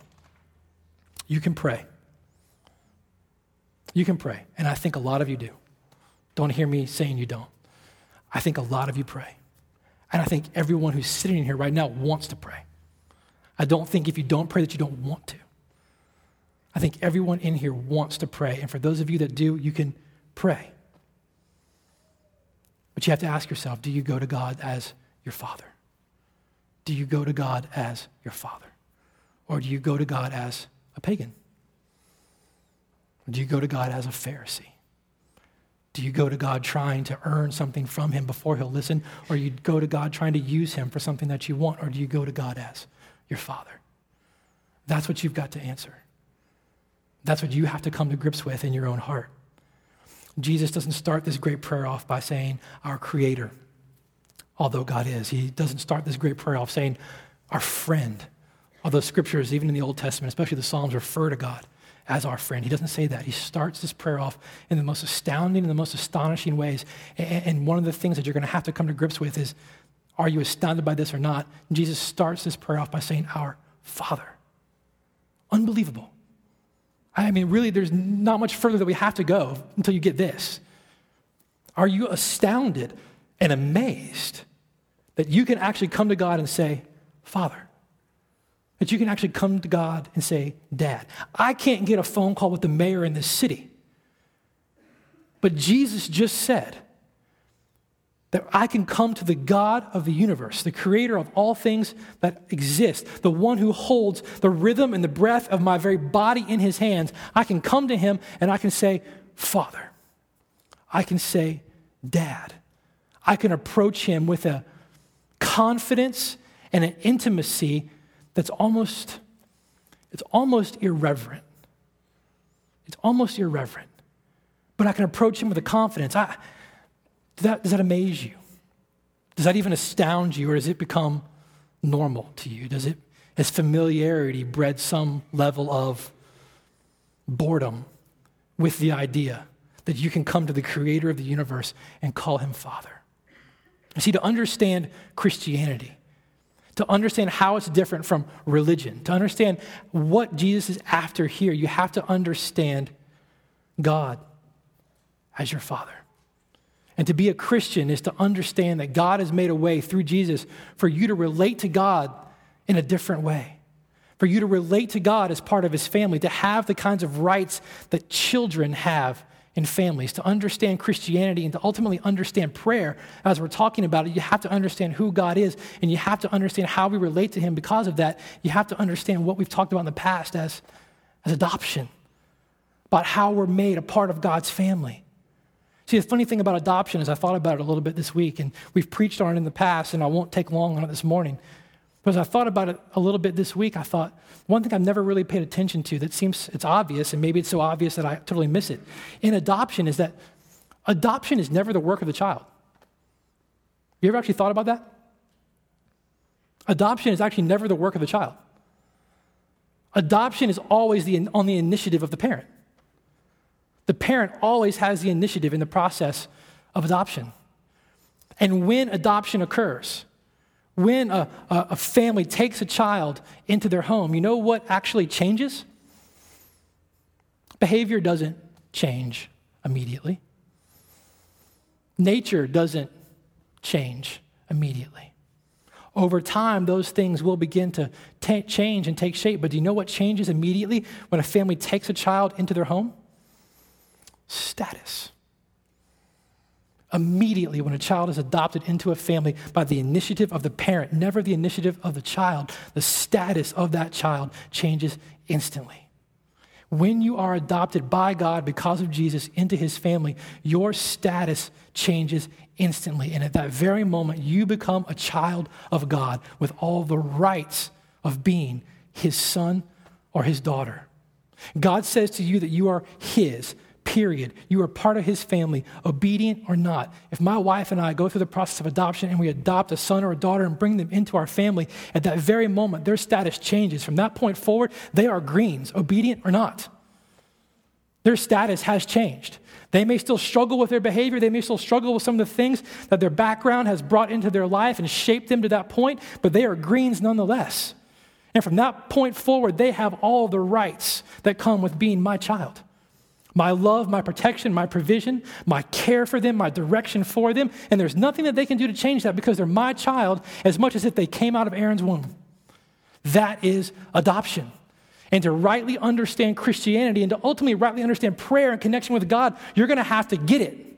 You can pray. You can pray. And I think a lot of you do. Don't hear me saying you don't. I think a lot of you pray. And I think everyone who's sitting in here right now wants to pray. I don't think if you don't pray that you don't want to. I think everyone in here wants to pray. And for those of you that do, you can pray. But you have to ask yourself do you go to God as your Father? Do you go to God as your Father? Or do you go to God as a pagan? Or do you go to God as a Pharisee? Do you go to God trying to earn something from Him before He'll listen? Or you go to God trying to use Him for something that you want? Or do you go to God as your Father? That's what you've got to answer. That's what you have to come to grips with in your own heart. Jesus doesn't start this great prayer off by saying, Our Creator, although God is. He doesn't start this great prayer off saying, Our friend, although scriptures, even in the Old Testament, especially the Psalms, refer to God as our friend. He doesn't say that. He starts this prayer off in the most astounding and the most astonishing ways. And one of the things that you're going to have to come to grips with is are you astounded by this or not? Jesus starts this prayer off by saying, Our Father. Unbelievable. I mean, really, there's not much further that we have to go until you get this. Are you astounded and amazed that you can actually come to God and say, Father? That you can actually come to God and say, Dad. I can't get a phone call with the mayor in this city. But Jesus just said that I can come to the God of the universe, the creator of all things that exist, the one who holds the rhythm and the breath of my very body in his hands. I can come to him and I can say, Father. I can say, Dad. I can approach him with a confidence and an intimacy that's almost, it's almost irreverent. It's almost irreverent. But I can approach him with a confidence. I, does, that, does that amaze you? Does that even astound you, or does it become normal to you? Does it, has familiarity bred some level of boredom with the idea that you can come to the creator of the universe and call him Father? See, to understand Christianity, to understand how it's different from religion, to understand what Jesus is after here, you have to understand God as your Father. And to be a Christian is to understand that God has made a way through Jesus for you to relate to God in a different way, for you to relate to God as part of His family, to have the kinds of rights that children have in families, to understand Christianity and to ultimately understand prayer as we're talking about it, you have to understand who God is and you have to understand how we relate to Him because of that. You have to understand what we've talked about in the past as, as adoption, about how we're made a part of God's family. See, the funny thing about adoption is I thought about it a little bit this week, and we've preached on it in the past, and I won't take long on it this morning. But as I thought about it a little bit this week, I thought one thing I've never really paid attention to that seems it's obvious, and maybe it's so obvious that I totally miss it. In adoption, is that adoption is never the work of the child. You ever actually thought about that? Adoption is actually never the work of the child. Adoption is always the, on the initiative of the parent. The parent always has the initiative in the process of adoption. And when adoption occurs, when a, a, family takes a child into their home, you know what actually changes? Behavior doesn't change immediately, nature doesn't change immediately. Over time, those things will begin to t- change and take shape. But do you know what changes immediately when a family takes a child into their home? Status immediately when a child is adopted into a family by the initiative of the parent, never the initiative of the child, the status of that child changes instantly. When you are adopted by God because of Jesus into his family, your status changes instantly. And at that very moment, you become a child of God with all the rights of being his son or his daughter. God says to you that you are his, period. You are part of his family, obedient or not. If my wife and I go through the process of adoption and we adopt a son or a daughter and bring them into our family, at that very moment, their status changes. From that point forward, they are Greenes, obedient or not. Their status has changed. They may still struggle with their behavior. They may still struggle with some of the things that their background has brought into their life and shaped them to that point, but they are Greenes nonetheless. And from that point forward, they have all the rights that come with being my child. My love, my protection, my provision, my care for them, my direction for them. And there's nothing that they can do to change that because they're my child as much as if they came out of Erin's womb. That is adoption. And to rightly understand Christianity and to ultimately rightly understand prayer and connection with God, you're going to have to get it.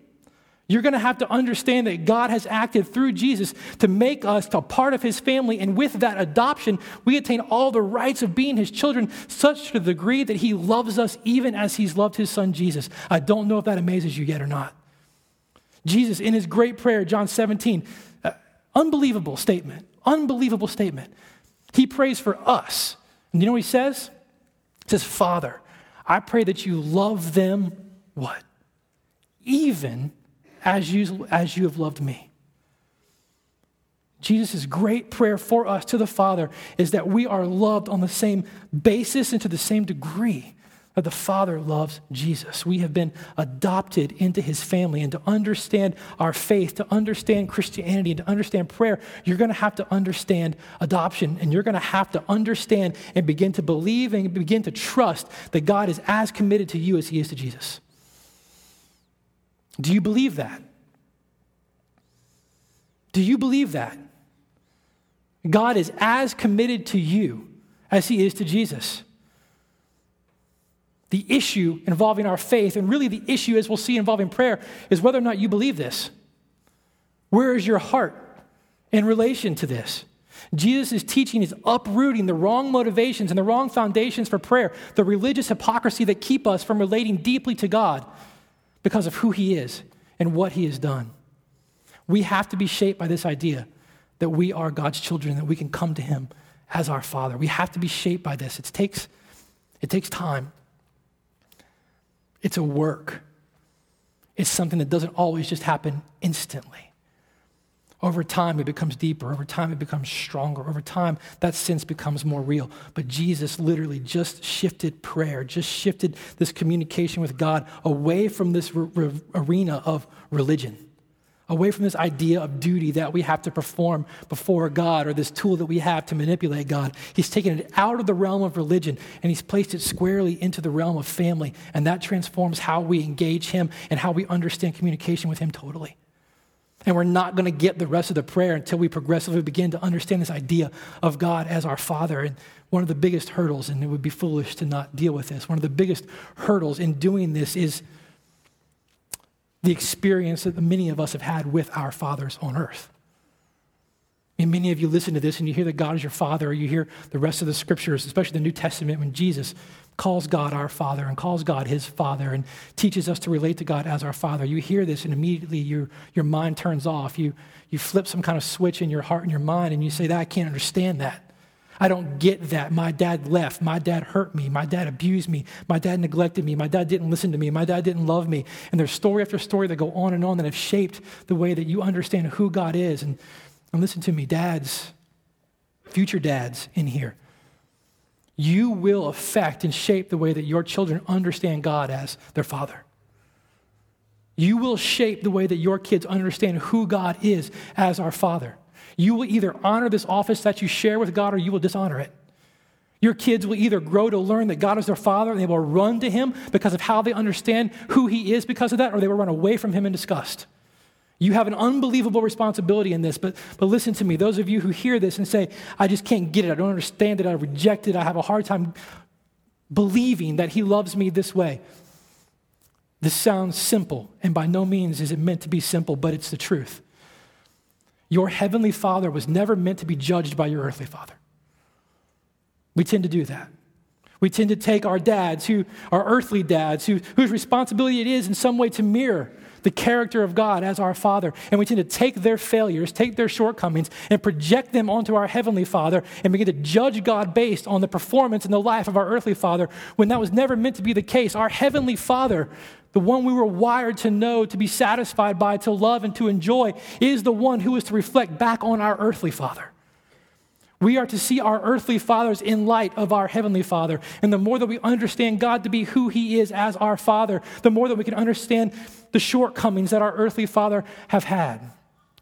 You're going to have to understand that God has acted through Jesus to make us a part of his family. And with that adoption, we attain all the rights of being his children, such to the degree that he loves us even as he's loved his son Jesus. I don't know if that amazes you yet or not. Jesus, in his great prayer, John 17, uh, unbelievable statement, unbelievable statement. He prays for us. And you know what he says? He says, Father, I pray that you love them what? Even as you, as you have loved me. Jesus' great prayer for us to the Father is that we are loved on the same basis and to the same degree that the Father loves Jesus. We have been adopted into his family. And to understand our faith, to understand Christianity, and to understand prayer, you're going to have to understand adoption. And you're going to have to understand and begin to believe and begin to trust that God is as committed to you as he is to Jesus. Do you believe that? Do you believe that? God is as committed to you as he is to Jesus. The issue involving our faith, and really the issue, as we'll see involving prayer, is whether or not you believe this. Where is your heart in relation to this? Jesus' teaching is uprooting the wrong motivations and the wrong foundations for prayer, the religious hypocrisy that keep us from relating deeply to God because of who He is and what He has done. We have to be shaped by this idea that we are God's children, that we can come to Him as our Father. We have to be shaped by this. It takes, it takes time, it's a work, it's something that doesn't always just happen instantly. Over time, it becomes deeper. Over time, it becomes stronger. Over time, that sense becomes more real. But Jesus literally just shifted prayer, just shifted this communication with God away from this arena of religion, away from this idea of duty that we have to perform before God or this tool that we have to manipulate God. He's taken it out of the realm of religion and he's placed it squarely into the realm of family. And that transforms how we engage Him and how we understand communication with Him totally. And we're not going to get the rest of the prayer until we progressively begin to understand this idea of God as our Father. And one of the biggest hurdles, and it would be foolish to not deal with this, one of the biggest hurdles in doing this is the experience that many of us have had with our fathers on earth. And many of you listen to this and you hear that God is your Father, or you hear the rest of the scriptures, especially the New Testament, when Jesus calls God our Father and calls God his Father and teaches us to relate to God as our Father. You hear this and immediately your, your mind turns off. You, you flip some kind of switch in your heart and your mind and you say, that I can't understand that. I don't get that. My dad left. My dad hurt me. My dad abused me. My dad neglected me. My dad didn't listen to me. My dad didn't love me. And there's story after story that go on and on that have shaped the way that you understand who God is. And, and listen to me, dads, future dads in here you will affect and shape the way that your children understand God as their father. You will shape the way that your kids understand who God is as our father. You will either honor this office that you share with God or you will dishonor it. Your kids will either grow to learn that God is their father and they will run to him because of how they understand who he is because of that, or they will run away from him in disgust. You have an unbelievable responsibility in this, but, but listen to me. Those of you who hear this and say, I just can't get it, I don't understand it, I reject it, I have a hard time believing that He loves me this way. This sounds simple, and by no means is it meant to be simple, but it's the truth. Your heavenly Father was never meant to be judged by your earthly father. We tend to do that. We tend to take our dads, who are earthly dads, who, whose responsibility it is in some way to mirror the character of God as our Father. And we tend to take their failures, take their shortcomings, and project them onto our Heavenly Father and begin to judge God based on the performance and the life of our earthly Father when that was never meant to be the case. Our Heavenly Father, the one we were wired to know, to be satisfied by, to love, and to enjoy, is the one who is to reflect back on our earthly Father. We are to see our earthly fathers in light of our heavenly Father. And the more that we understand God to be who He is as our Father, the more that we can understand the shortcomings that our earthly Father have had.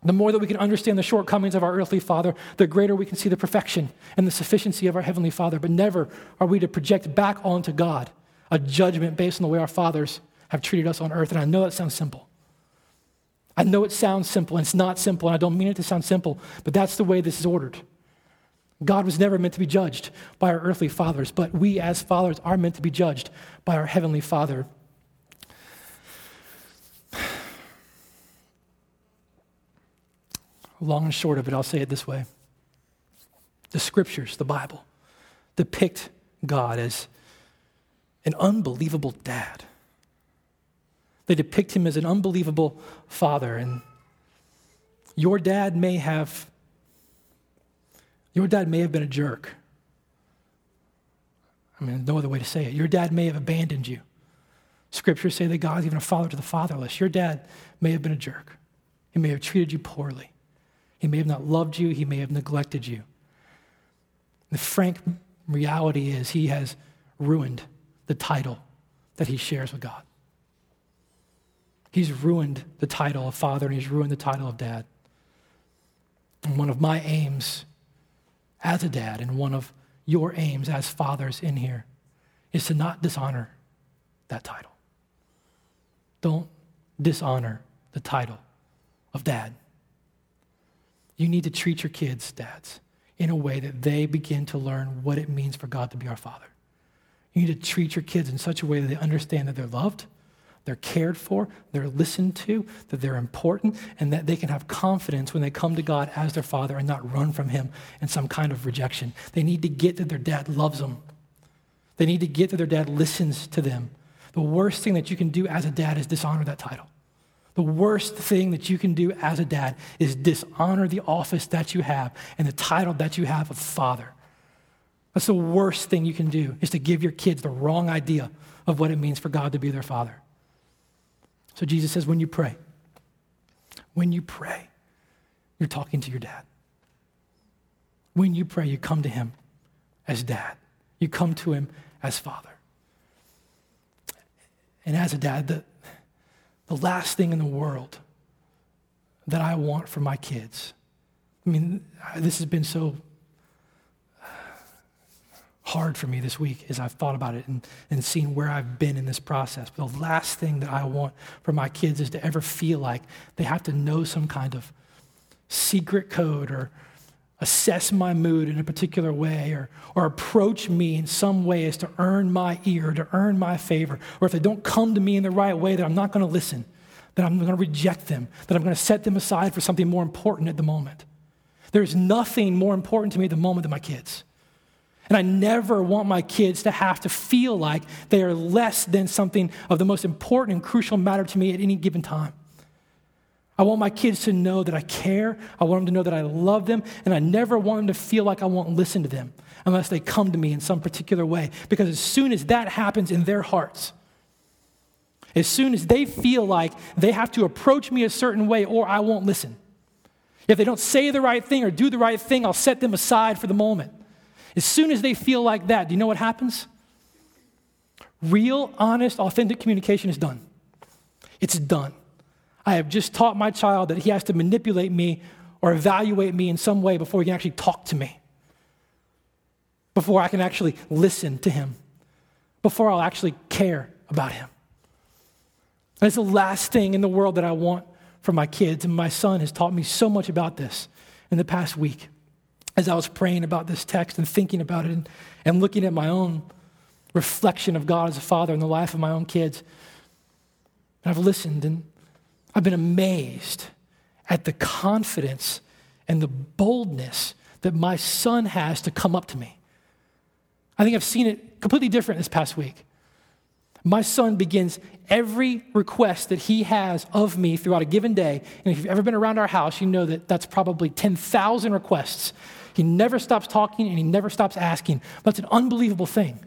The more that we can understand the shortcomings of our earthly Father, the greater we can see the perfection and the sufficiency of our heavenly Father. But never are we to project back onto God a judgment based on the way our fathers have treated us on earth. And I know that sounds simple. I know it sounds simple, and it's not simple, and I don't mean it to sound simple, but that's the way this is ordered. God was never meant to be judged by our earthly fathers, but we as fathers are meant to be judged by our heavenly Father. Long and short of it, I'll say it this way the scriptures, the Bible, depict God as an unbelievable dad. They depict him as an unbelievable father. And your dad may have your dad may have been a jerk. I mean, no other way to say it. Your dad may have abandoned you. Scriptures say that God's even a father to the fatherless. Your dad may have been a jerk. He may have treated you poorly. He may have not loved you. He may have neglected you. The frank reality is he has ruined the title that he shares with God. He's ruined the title of father and he's ruined the title of dad. And one of my aims as a dad and one of your aims as fathers in here is to not dishonor that title. Don't dishonor the title of dad. You need to treat your kids, dads, in a way that they begin to learn what it means for God to be our Father. You need to treat your kids in such a way that they understand that they're loved, they're cared for, they're listened to, that they're important, and that they can have confidence when they come to God as their father and not run from Him in some kind of rejection. They need to get that their dad loves them. They need to get that their dad listens to them. The worst thing that you can do as a dad is dishonor that title. The worst thing that you can do as a dad is dishonor the office that you have and the title that you have of father. That's the worst thing you can do is to give your kids the wrong idea of what it means for God to be their father. So Jesus says, when you pray, when you pray, you're talking to your dad. When you pray, you come to him as dad, you come to him as father. And as a dad, the, the last thing in the world that I want for my kids, I mean, this has been so hard for me this week as I've thought about it and, and seen where I've been in this process. But the last thing that I want for my kids is to ever feel like they have to know some kind of secret code or assess my mood in a particular way or, or approach me in some way as to earn my ear, to earn my favor. Or if they don't come to me in the right way, that I'm not going to listen, that I'm going to reject them, that I'm going to set them aside for something more important at the moment. There's nothing more important to me at the moment than my kids. And I never want my kids to have to feel like they are less than something of the most important and crucial matter to me at any given time. I want my kids to know that I care. I want them to know that I love them. And I never want them to feel like I won't listen to them unless they come to me in some particular way. Because as soon as that happens in their hearts, as soon as they feel like they have to approach me a certain way or I won't listen, if they don't say the right thing or do the right thing, I'll set them aside for the moment. As soon as they feel like that, do you know what happens? Real, honest, authentic communication is done. It's done. I have just taught my child that he has to manipulate me or evaluate me in some way before he can actually talk to me, before I can actually listen to him, before I'll actually care about him. And it's the last thing in the world that I want for my kids. And my son has taught me so much about this in the past week as I was praying about this text and thinking about it and, and looking at my own reflection of God as a father in the life of my own kids. And I've listened and I've been amazed at the confidence and the boldness that my son has to come up to me. I think I've seen it completely different this past week. My son begins every request that he has of me throughout a given day. And if you've ever been around our house, you know that that's probably 10,000 requests. He never stops talking and he never stops asking. That's an unbelievable thing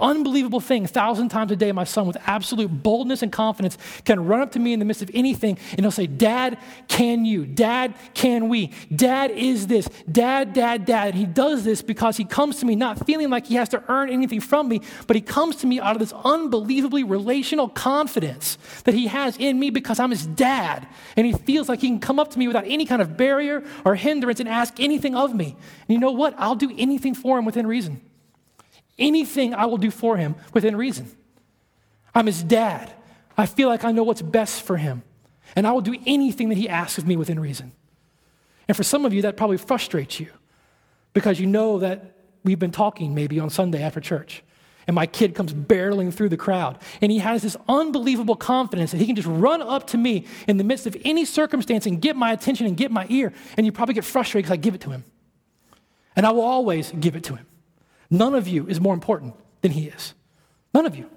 unbelievable thing. A thousand times a day, my son, with absolute boldness and confidence, can run up to me in the midst of anything and he'll say, Dad, can you? Dad, can we? Dad is this. Dad, dad, dad. And he does this because he comes to me not feeling like he has to earn anything from me, but he comes to me out of this unbelievably relational confidence that he has in me because I'm his dad. And he feels like he can come up to me without any kind of barrier or hindrance and ask anything of me. And you know what? I'll do anything for him within reason. Anything I will do for him within reason. I'm his dad. I feel like I know what's best for him. And I will do anything that he asks of me within reason. And for some of you, that probably frustrates you because you know that we've been talking maybe on Sunday after church. And my kid comes barreling through the crowd. And he has this unbelievable confidence that he can just run up to me in the midst of any circumstance and get my attention and get my ear. And you probably get frustrated because I give it to him. And I will always give it to him. None of you is more important than he is. None of you.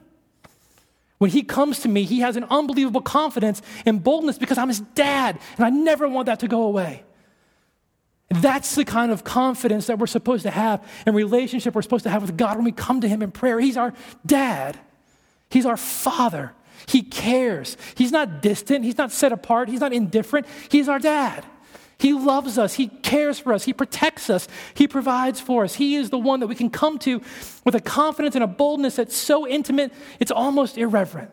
When he comes to me, he has an unbelievable confidence and boldness because I'm his dad, and I never want that to go away. That's the kind of confidence that we're supposed to have and relationship we're supposed to have with God when we come to him in prayer. He's our dad. He's our father. He cares. He's not distant. He's not set apart. He's not indifferent. He's our dad. He loves us. He cares for us. He protects us. He provides for us. He is the one that we can come to with a confidence and a boldness that's so intimate, it's almost irreverent.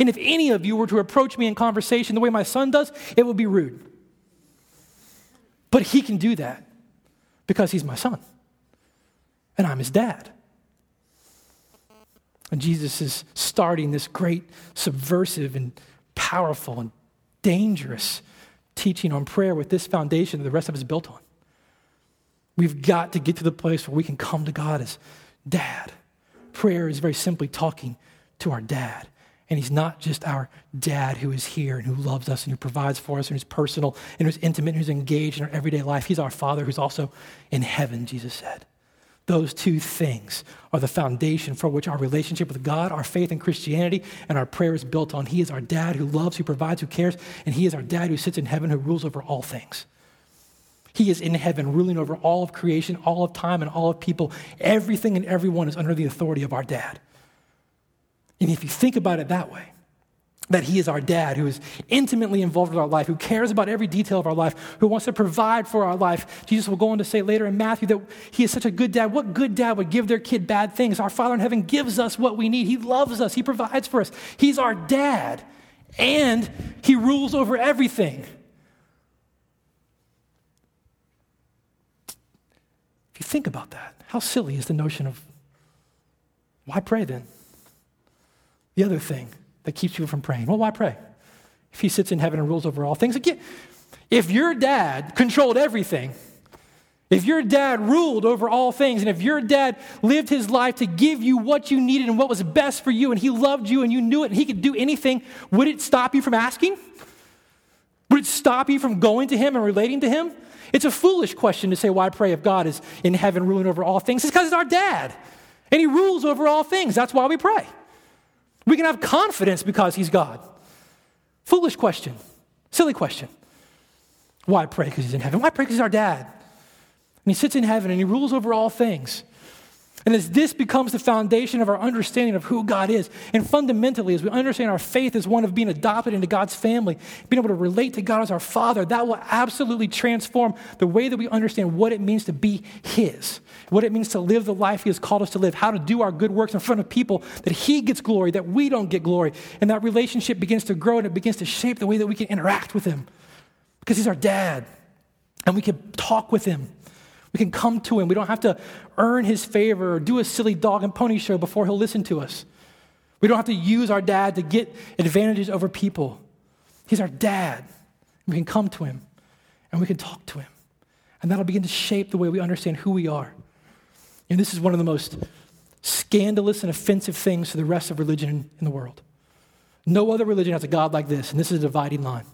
And if any of you were to approach me in conversation the way my son does, it would be rude. But he can do that because he's my son and I'm his dad. And Jesus is starting this great, subversive, and powerful and dangerous teaching on prayer with this foundation that the rest of is built on. We've got to get to the place where we can come to God as dad. Prayer is very simply talking to our dad. And he's not just our dad who is here and who loves us and who provides for us and who's personal and who's intimate and who's engaged in our everyday life. He's our father who's also in heaven, Jesus said. Those two things are the foundation for which our relationship with God, our faith in Christianity, and our prayer is built on. He is our dad who loves, who provides, who cares, and He is our dad who sits in heaven, who rules over all things. He is in heaven, ruling over all of creation, all of time, and all of people. Everything and everyone is under the authority of our dad. And if you think about it that way, that He is our dad who is intimately involved with our life, who cares about every detail of our life, who wants to provide for our life. Jesus will go on to say later in Matthew that He is such a good dad. What good dad would give their kid bad things? Our Father in heaven gives us what we need. He loves us, He provides for us. He's our dad, and He rules over everything. If you think about that, how silly is the notion of why pray then? The other thing that keeps people from praying. Well, why pray? If he sits in heaven and rules over all things. Again, if your dad controlled everything, if your dad ruled over all things, and if your dad lived his life to give you what you needed and what was best for you, and he loved you and you knew it, and he could do anything, would it stop you from asking? Would it stop you from going to him and relating to him? It's a foolish question to say, why pray if God is in heaven ruling over all things? It's because it's our dad, and he rules over all things. That's why we pray. We can have confidence because he's God. Foolish question. Silly question. Why pray because he's in heaven? Why pray because he's our dad? And he sits in heaven and he rules over all things. And as this becomes the foundation of our understanding of who God is, and fundamentally, as we understand our faith as one of being adopted into God's family, being able to relate to God as our Father, that will absolutely transform the way that we understand what it means to be His, what it means to live the life He has called us to live, how to do our good works in front of people, that He gets glory, that we don't get glory. And that relationship begins to grow and it begins to shape the way that we can interact with Him because He's our dad and we can talk with Him can come to him. We don't have to earn his favor or do a silly dog and pony show before he'll listen to us. We don't have to use our dad to get advantages over people. He's our dad. We can come to him and we can talk to him. And that'll begin to shape the way we understand who we are. And this is one of the most scandalous and offensive things to the rest of religion in the world. No other religion has a God like this, and this is a dividing line.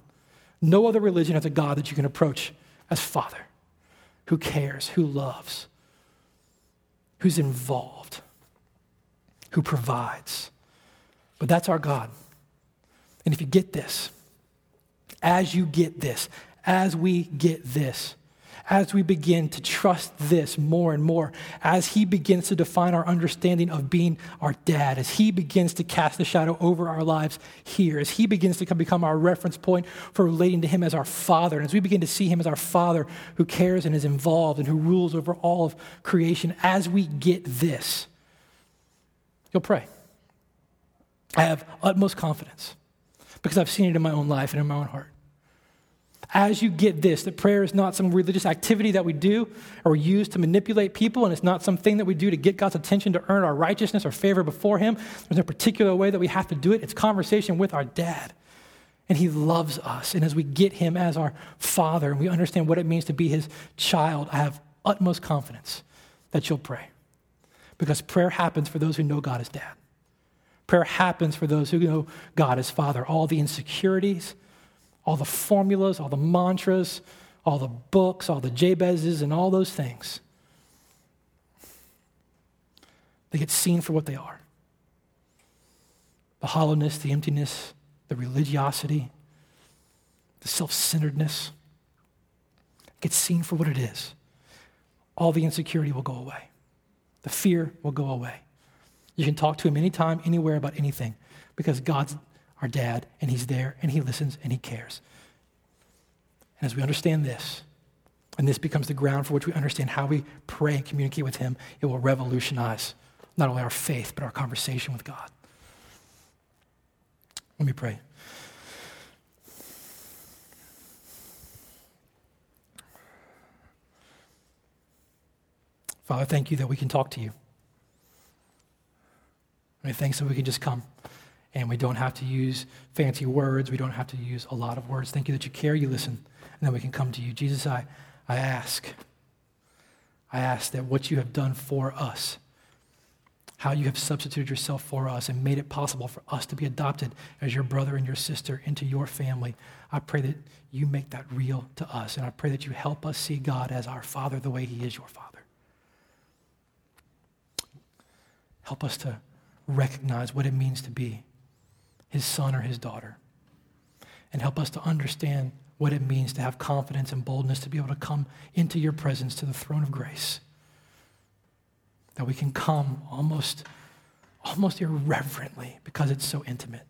No other religion has a God that you can approach as Father who cares, who loves. who's involved, who provides. But that's our God. And if you get this, as you get this, as we get this, as we begin to trust this more and more, as He begins to define our understanding of being our dad, as He begins to cast the shadow over our lives here, as He begins to become our reference point for relating to Him as our Father, and as we begin to see Him as our Father who cares and is involved and who rules over all of creation, as we get this, you'll pray. I have utmost confidence because I've seen it in my own life and in my own heart as you get this, that prayer is not some religious activity that we do or use to manipulate people, and it's not something that we do to get God's attention to earn our righteousness or favor before Him. There's no particular way that we have to do it. It's conversation with our dad. And He loves us. And as we get Him as our Father and we understand what it means to be His child, I have utmost confidence that you'll pray. Because prayer happens for those who know God as dad. Prayer happens for those who know God as Father. All the insecurities, all the formulas, all the mantras, all the books, all the Jabezes, and all those things. They get seen for what they are the hollowness, the emptiness, the religiosity, the self centeredness. Gets seen for what it is. All the insecurity will go away, the fear will go away. You can talk to him anytime, anywhere about anything because God's our dad, and he's there, and he listens, and he cares. And as we understand this, and this becomes the ground for which we understand how we pray and communicate with him, it will revolutionize not only our faith, but our conversation with God. Let me pray. Father, thank you that we can talk to you. Mean, thanks that we can just come and we don't have to use fancy words. We don't have to use a lot of words. Thank you that you care, you listen, and then we can come to you. Jesus, I, I ask, I ask that what you have done for us, how you have substituted yourself for us and made it possible for us to be adopted as your brother and your sister into your family, I pray that you make that real to us. And I pray that you help us see God as our Father the way He is your Father. Help us to recognize what it means to be his son or his daughter. And help us to understand what it means to have confidence and boldness to be able to come into your presence to the throne of grace. That we can come almost, almost irreverently because it's so intimate.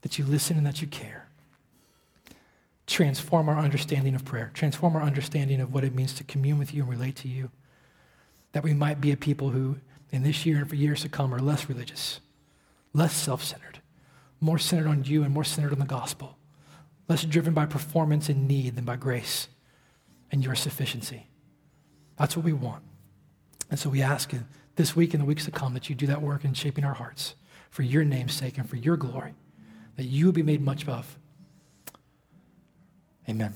That you listen and that you care. Transform our understanding of prayer. Transform our understanding of what it means to commune with you and relate to you. That we might be a people who, in this year and for years to come, are less religious, less self centered more centered on you and more centered on the gospel, less driven by performance and need than by grace and your sufficiency. That's what we want. And so we ask you this week and the weeks to come that you do that work in shaping our hearts for your name's sake and for your glory, that you be made much of. Amen.